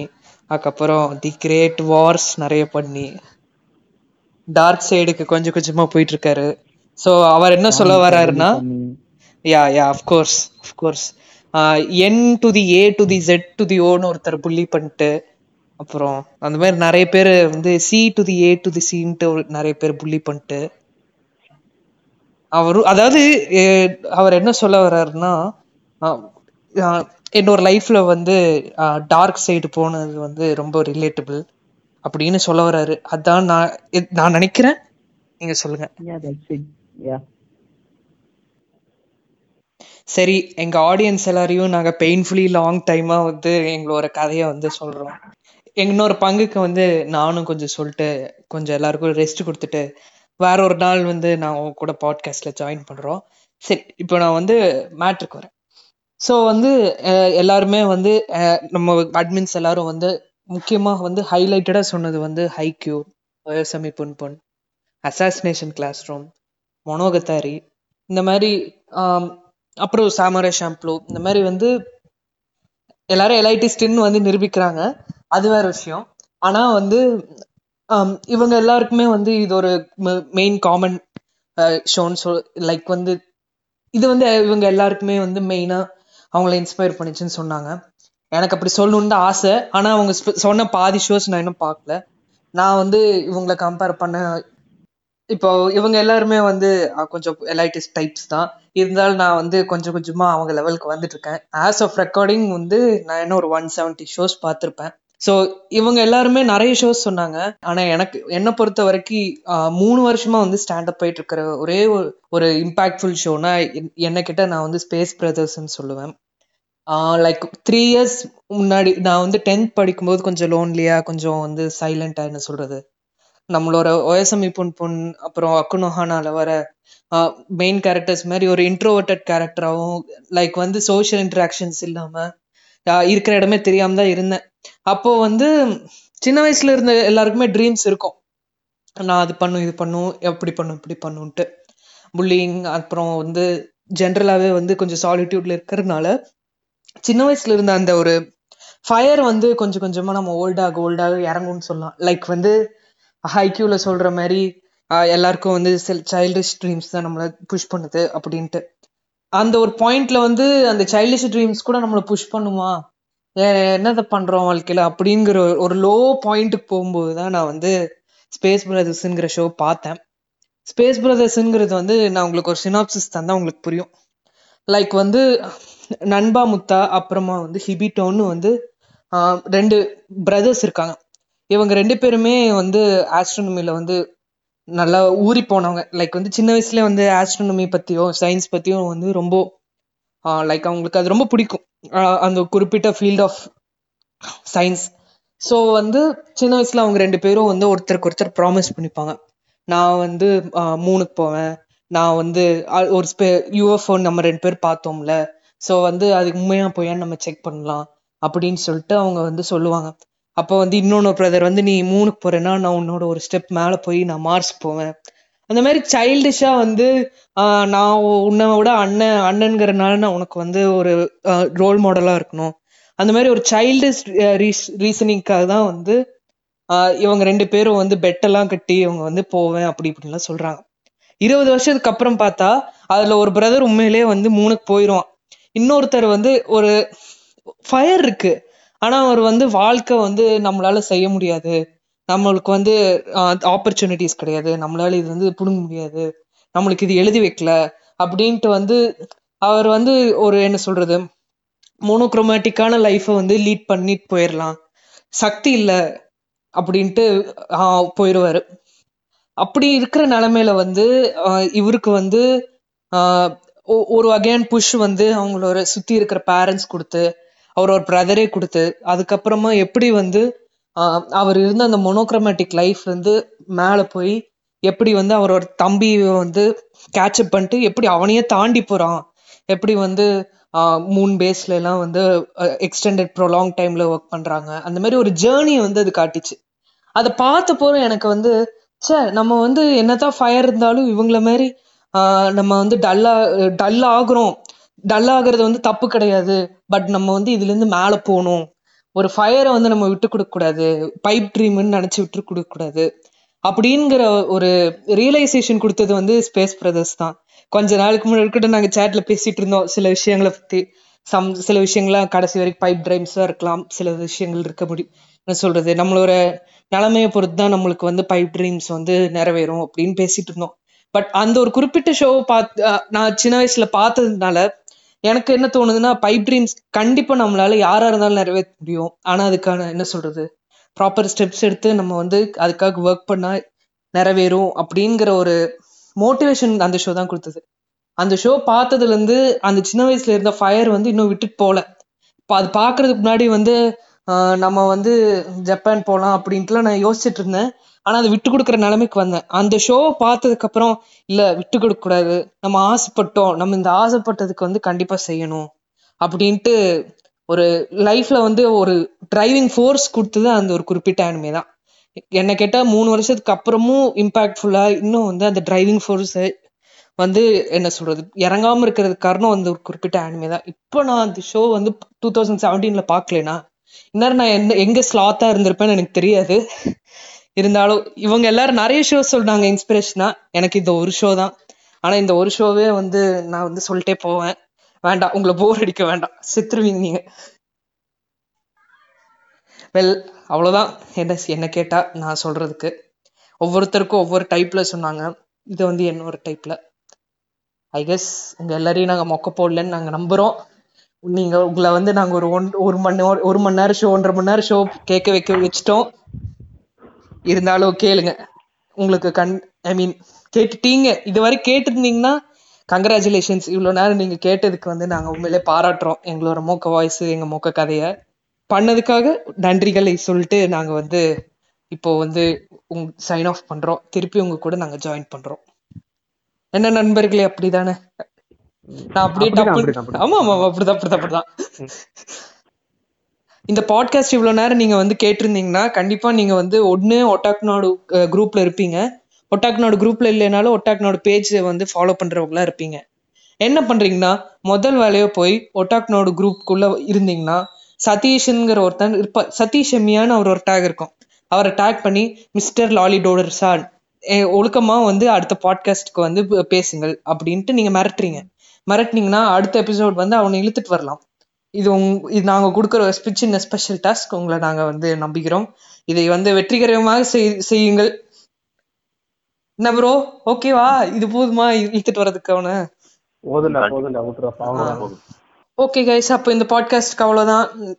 அதுக்கப்புறம் தி கிரேட் வார்ஸ் நிறைய பண்ணி டார்க் சைடுக்கு கொஞ்சம் கொஞ்சமா போயிட்டு இருக்காரு சோ அவர் என்ன சொல்ல வராருன்னா yeah yeah of course of course N to the A to the Z to the ஓன்னு ஒருத்தர் புள்ளி பண்ணிட்டு அப்புறம் அந்த மாதிரி நிறைய பேர் வந்து C to the A to the சின்ட்டு நிறைய பேர் புள்ளி பண்ணிட்டு அவரு அதாவது அவர் என்ன சொல்ல வர்றாருன்னா என்னோட லைஃப்ல வந்து டார்க் சைடு போனது வந்து ரொம்ப ரிலேட்டபிள் அப்படின்னு சொல்ல வர்றாரு. அதான் நான் நான் நினைக்கிறேன். நீங்க சொல்லுங்க. சரி எங்க ஆடியன்ஸ் எல்லாரையும் நாங்க பெயின்ஃபுல்லி லாங் டைமா வந்து எங்களோட கதையை வந்து சொல்றோம். இன்னொரு பங்குக்கு வந்து நானும் கொஞ்சம் சொல்லிட்டு கொஞ்சம் எல்லாருக்கும் ரெஸ்ட் கொடுத்துட்டு வேற ஒரு நாள் வந்து நான் உங்க கூட பாட்காஸ்ட்ல ஜாயின் பண்றோம். சரி இப்போ நான் வந்து மேட்ருக்கு வரேன். ஸோ வந்து எல்லாருமே வந்து நம்ம அட்மின்ஸ் எல்லாரும் வந்து முக்கியமாக வந்து ஹைலைட்டடாக சொன்னது வந்து Haikyuu Oyasumi Punpun assassination classroom Monogatari இந்த மாதிரி அப்புறம் சாமர ஷாம்ப்ளூ இந்த மாதிரி வந்து எல்லாரும் எலைட்டிஸ்ட்னு வந்து நிரூபிக்கிறாங்க. அது வேற விஷயம். ஆனால் வந்து Um, இவங்க எல்லாருக்குமே வந்து இது ஒரு மெயின் காமன் ஷோன்னு சொல் லைக் வந்து இது வந்து இவங்க எல்லாருக்குமே வந்து மெயினாக அவங்கள இன்ஸ்பயர் பண்ணிச்சுன்னு சொன்னாங்க. எனக்கு அப்படி சொல்லணுன்னு தான் ஆசை. ஆனால் அவங்க சொன்ன பாதி ஷோஸ் நான் இன்னும் பார்க்கல நான் வந்து இவங்களை கம்பேர் பண்ண இப்போ இவங்க எல்லாருமே வந்து கொஞ்சம் எலைட்டிஸ் டைப்ஸ் தான். இருந்தாலும் நான் வந்து கொஞ்சம் கொஞ்சமாக அவங்க லெவலுக்கு வந்துட்டு இருக்கேன். ஆஸ் ஆஃப் ரெக்கார்டிங் வந்து நான் இன்னும் ஒரு ஒன் செவன்ட்டி ஷோஸ் பார்த்துருப்பேன். ஸோ இவங்க எல்லாருமே நிறைய ஷோஸ் சொன்னாங்க. ஆனா எனக்கு என்னை பொறுத்த வரைக்கும் மூணு வருஷமா வந்து ஸ்டாண்டப் போயிட்டு இருக்கிற ஒரே ஒரு ஒரு இம்பாக்ட்ஃபுல் ஷோனா என்ன கிட்ட நான் வந்து ஸ்பேஸ் பிரதர்ஸ்ன்னு சொல்லுவேன். லைக் த்ரீ இயர்ஸ் முன்னாடி நான் வந்து டென்த் படிக்கும்போது கொஞ்சம் லோன்லியா கொஞ்சம் வந்து சைலண்டா என்ன சொல்றது? நம்மளோட ஒயசமி பொன் பொன் அப்புறம் அக்குனோஹானால வர மெயின் கேரக்டர்ஸ் மாதிரி ஒரு இன்ட்ரோவர்டட் கேரக்டராகவும் லைக் வந்து சோஷியல் இன்ட்ராக்ஷன்ஸ் இல்லாம இருக்கிற இடமே தெரியாம தான் இருந்தேன். அப்போ வந்து சின்ன வயசுல இருந்த எல்லாருக்குமே ட்ரீம்ஸ் இருக்கும். நான் அது பண்ணும் இது பண்ணும் எப்படி பண்ணும் இப்படி பண்ணுன்ட்டு புல்லிங் அப்புறம் வந்து ஜென்ரலாவே வந்து கொஞ்சம் சாலிடியூட்ல இருக்கிறதுனால சின்ன வயசுல இருந்த அந்த ஒரு ஃபயர் வந்து கொஞ்சம் கொஞ்சமா நம்ம ஓல்டாக ஓல்டாக இறங்கும்னு சொல்லலாம். லைக் வந்து ஹைக்யூல சொல்ற மாதிரி எல்லாருக்கும் வந்து சைல்டிஷ் ட்ரீம்ஸ் தான் நம்மளை புஷ் பண்ணுது அப்படின்ட்டு. அந்த ஒரு பாயிண்ட்ல வந்து அந்த சைல்டிஷ் ட்ரீம்ஸ் கூட நம்மளை புஷ் பண்ணுமா? ஏன் என்னதை பண்றோம் வாழ்க்கையில? அப்படிங்கிற ஒரு- லோ பாயிண்ட்டுக்கு போகும்போது தான் நான் வந்து ஸ்பேஸ் பிரதர்ஸ்ங்கிற ஷோ பார்த்தேன். ஸ்பேஸ் பிரதர்ஸ்ங்கிறது வந்து நான் உங்களுக்கு ஒரு சினாப்சிஸ் தந்தா உங்களுக்கு புரியும். லைக் வந்து நண்பா முத்தா அப்புறமா வந்து ஹிபிட்டோன்னு வந்து ரெண்டு பிரதர்ஸ் இருக்காங்க. இவங்க ரெண்டு பேருமே வந்து ஆஸ்ட்ரோனமில வந்து நல்லா ஊறி போனவங்க. லைக் வந்து சின்ன வயசுல வந்து ஆஸ்ட்ரோனமி பத்தியோ சயின்ஸ் பற்றியும் வந்து ரொம்ப லைக் அவங்களுக்கு அது ரொம்ப பிடிக்கும். அந்த குறிப்பிட்ட ஃபீல்ட் ஆஃப் சயின்ஸ் ஸோ வந்து சின்ன வயசில் அவங்க ரெண்டு பேரும் வந்து ஒருத்தருக்கு ஒருத்தர் ப்ராமிஸ் பண்ணிப்பாங்க. நான் வந்து மூணுக்கு போவேன். நான் வந்து ஒரு ஸ்பே யூஎஃப்ஓ நம்ம ரெண்டு பேர் பார்த்தோம்ல. ஸோ வந்து அது உண்மையாக போயான்னு நம்ம செக் பண்ணலாம் அப்படின்னு சொல்லிட்டு அவங்க வந்து சொல்லுவாங்க. அப்போ வந்து இன்னொன்று பிரதர் வந்து நீ மூணுக்கு போகிறேன்னா நான் உன்னோட ஒரு ஸ்டெப் மேலே போய் நான் மார்ஸ் போவேன். அந்த மாதிரி சைல்டிஷா வந்து ஆஹ் நான் உன்னை விட அண்ணன் அண்ணன்கிறனால நான் உனக்கு வந்து ஒரு ரோல் மாடலா இருக்கணும். அந்த மாதிரி ஒரு சைல்டிஷ் ரீசனிங்காக தான் வந்து ஆஹ் இவங்க ரெண்டு பேரும் வந்து பெட்டெல்லாம் கட்டி இவங்க வந்து போவேன் அப்படி இப்படின்லாம் சொல்றாங்க. இருபது வருஷத்துக்கு அப்புறம் பார்த்தா அதுல ஒரு பிரதர் உண்மையிலேயே வந்து மூணுக்கு போயிடுவான் இன்னொருத்தர் வந்து ஒரு ஃபயர் இருக்கு. ஆனா அவர் வந்து வாழ்க்கை வந்து நம்மளால செய்ய முடியாது. நம்மளுக்கு வந்து ஆப்பர்ச்சுனிட்டிஸ் கிடையாது. நம்மளால இது வந்து புடுங்க முடியாது. நம்மளுக்கு இது எழுதி வைக்கல அப்படின்ட்டு வந்து அவர் வந்து ஒரு என்ன சொல்றது மோனோக்ரோமேட்டிக்கான லைஃப்பை வந்து லீட் பண்ணிட்டு போயிடலாம் சக்தி இல்லை அப்படின்ட்டு ஆஹ் போயிடுவாரு அப்படி இருக்கிற நிலைமையில வந்து ஆஹ் இவருக்கு வந்து ஆஹ் ஒ- ஒரு வகையான புஷ் வந்து அவங்களோட சுத்தி இருக்கிற பேரண்ட்ஸ் கொடுத்து அவரோட பிரதரே கொடுத்து அதுக்கப்புறமா எப்படி வந்து அவர் இருந்த அந்த மொனோக்ரோமேட்டிக் லைஃப் வந்து மேலே போய் எப்படி வந்து அவரோட தம்பி வந்து கேட்சப் பண்ணிட்டு எப்படி அவனையே தாண்டி போறான்? எப்படி வந்து மூன் பேஸ்ல எல்லாம் வந்து எக்ஸ்டெண்டட் ப்ரொலாங் டைம்ல ஒர்க் பண்றாங்க? அந்த மாதிரி ஒரு ஜேர்னி வந்து அது காட்டிச்சு. அதை பார்த்த போற எனக்கு வந்து ச்சே நம்ம வந்து என்னதான் ஃபயர் இருந்தாலும் இவங்கள மாதிரி நம்ம வந்து டல்லா டல் ஆகுறோம். டல் ஆகுறது வந்து தப்பு கிடையாது. பட் நம்ம வந்து இதுல இருந்து மேல போகணும். ஒரு ஃபயரை வந்து நம்ம விட்டு கொடுக்கக்கூடாது பைப் ட்ரீம்னு நினச்சி விட்டு கொடுக்கக்கூடாது அப்படிங்கிற ஒரு ரியலைசேஷன் கொடுத்தது வந்து ஸ்பேஸ் பிரதர்ஸ் தான். கொஞ்ச நாளுக்கு முன்னாடி நாங்கள் சேட்டில் பேசிட்டு இருந்தோம். சில விஷயங்களை பற்றி சம் சில விஷயங்கள்லாம் கடைசி வரைக்கும் பைப் ட்ரைம்ஸாக இருக்கலாம். சில விஷயங்கள் இருக்க முடியும் என்ன சொல்கிறது நம்மளோட நிலைமையை பொறுத்து தான் நம்மளுக்கு வந்து பைப் ட்ரீம்ஸ் வந்து நிறைவேறும் அப்படின்னு பேசிட்டு இருந்தோம். பட் அந்த ஒரு குறிப்பிட்ட ஷோவை பார்த்து நான் சின்ன வயசுல பார்த்ததுனால எனக்கு என்ன தோணுதுன்னா பைப் ட்ரீம்ஸ் கண்டிப்பா நம்மளால யாரா இருந்தாலும் நிறைவேற்ற முடியும். ஆனா அதுக்கான என்ன சொல்றது? ப்ராப்பர் ஸ்டெப்ஸ் எடுத்து நம்ம வந்து அதுக்காக ஒர்க் பண்ணா நிறைவேறும் அப்படிங்கிற ஒரு மோட்டிவேஷன் அந்த ஷோ தான் கொடுத்தது. அந்த ஷோ பார்த்ததுல இருந்து அந்த சின்ன வயசுல இருந்த ஃபயர் வந்து இன்னும் விட்டுட்டு போல இப்போ அது பார்க்கறதுக்கு முன்னாடி வந்து ஆஹ் நம்ம வந்து ஜப்பான் போகலாம் அப்படின்ட்டுலாம் நான் யோசிச்சுட்டு இருந்தேன். ஆனா அது விட்டு கொடுக்குற நிலைமைக்கு வந்தேன். அந்த ஷோ பார்த்ததுக்கு அப்புறம் இல்ல விட்டு கொடுக்க கூடாது. நம்ம ஆசைப்பட்டோம். நம்ம இந்த ஆசைப்பட்டதுக்கு வந்து கண்டிப்பா செய்யணும். அப்படின்ட்டு ஒரு லைஃப்ல வந்து ஒரு டிரைவிங் ஃபோர்ஸ் கொடுத்தது அந்த ஒரு குறிப்பிட்ட அனிமே தான். என்ன கேட்டா மூணு வருஷத்துக்கு அப்புறமும் இம்பாக்ட்ஃபுல்லா இன்னும் வந்து அந்த டிரைவிங் ஃபோர்ஸ் வந்து என்ன சொல்றது இறங்காம இருக்கிறதுக்கு காரணம் அந்த ஒரு குறிப்பிட்ட அனிமே தான். இப்போ நான் அந்த ஷோ வந்து டூ தௌசண்ட் செவன்டீன்ல பார்க்கலனா இந்நேரம் நான் என்ன எங்க ஸ்லாத்தா இருந்திருப்பேன்னு எனக்கு தெரியாது. இருந்தாலும் இவங்க எல்லாரும் நிறைய ஷோ சொல்றாங்க இன்ஸ்பிரேஷனா எனக்கு இந்த ஒரு ஷோ தான். ஆனா இந்த ஒரு ஷோவே வந்து நான் வந்து சொல்லிட்டே போவேன். வேண்டாம் உங்களை போர் அடிக்க வேண்டாம். செத்துருவீங்க நீங்க. வெல் அவ்வளவுதான். என்ன என்ன கேட்டா நான் சொல்றதுக்கு. ஒவ்வொருத்தருக்கும் ஒவ்வொரு டைப்ல சொன்னாங்க. இது வந்து என்னோட டைப்ல ஐ கெஸ் உங்க எல்லாரையும் நாங்க மொக்க போடலன்னு நாங்க நம்புறோம். நீங்க உங்களை வந்து நாங்க ஒரு ஒன் ஒரு மணி நேரம் ஒரு மணி நேரம் ஷோ ஒன்றரை மணி நேரம் ஷோ கேட்க வைக்க வச்சிட்டோம். இருந்தாலும் கேளுங்க. உங்களுக்கு கண் ஐ மீன் கேட்டுட்டீங்க. இதுவரை கேட்டிருந்தீங்கன்னா கங்க்ராச்சுலேஷன்ஸ் இவ்வளோ நேரம் நீங்க கேட்டதுக்கு வந்து நாங்க உண்மையிலே பாராட்டுறோம். எங்களோட மோக்க வாய்ஸ் எங்க மோக்க கதைய பண்ணதுக்காக நன்றிகளை சொல்லிட்டு நாங்க வந்து இப்போ வந்து உங்க சைன் ஆஃப் பண்றோம். திருப்பி உங்க கூட நாங்க ஜாயின் பண்றோம். என்ன நண்பர்களே அப்படிதானே? நான் அப்படியே டப்பு. ஆமா ஆமா அப்படிதான். அப்படிதான் அப்படிதான் இந்த பாட்காஸ்ட் இவ்வளோ நேரம் நீங்கள் வந்து கேட்டிருந்தீங்கன்னா கண்டிப்பாக நீங்கள் வந்து ஒன்று ஒட்டாக் நாடு இருப்பீங்க. ஒட்டாக் நாடு இல்லைனாலும் ஒட்டாக் நாடு வந்து ஃபாலோ பண்ணுறவங்களாம் இருப்பீங்க. என்ன பண்ணுறீங்கன்னா முதல் வேலையோ போய் ஒட்டாக் நாடு குரூப்குள்ள இருந்தீங்கன்னா சதீஷ்ங்கிற ஒருத்தன் இருப்பா சதீஷ் எம்மியான்னு அவர் ஒரு டேக் இருக்கும். அவரை டேக் பண்ணி மிஸ்டர் லாலி டோடர் சார் ஒழுக்கமாக வந்து அடுத்த பாட்காஸ்ட்க்கு வந்து பேசுங்கள் அப்படின்ட்டு நீங்கள் மிரட்டுறீங்க. மிரட்டினீங்கன்னா அடுத்த எபிசோட் வந்து அவனை இழுத்துட்டு வரலாம். இது உங் இது நாங்க கொடுக்குற ஸ்பி- சின்ன ஸ்பெஷல் டாஸ்க் உங்களை நாங்க வந்து நம்புகிறோம் இதை வந்து வெற்றிகரமாக செய்- செய்யுங்கள். என்ன ப்ரோ ஓகேவா இது போதுமா? இழுத்துட்டு வர்றதுக்கு அவனை? ஓகே கைஸ் அப்போ இந்த பாட்காஸ்ட்க்கு அவ்வளோதான்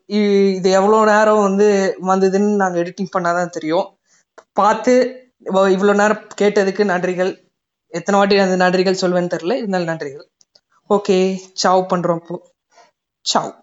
இது எவ்வளோ நேரம் வந்து வந்ததுன்னு நாங்கள் எடிட்டிங் பண்ணாதான் தெரியும். பார்த்து இவ்வ- இவ்வளோ நேரம் கேட்டதுக்கு நன்றிகள். எத்தனை வாட்டி அந்த நன்றிகள் சொல்வேன்னு தெரியல இருந்தாலும் நன்றிகள். ஓகே சாவ் பண்ணுறோம் இப்போ சாவ்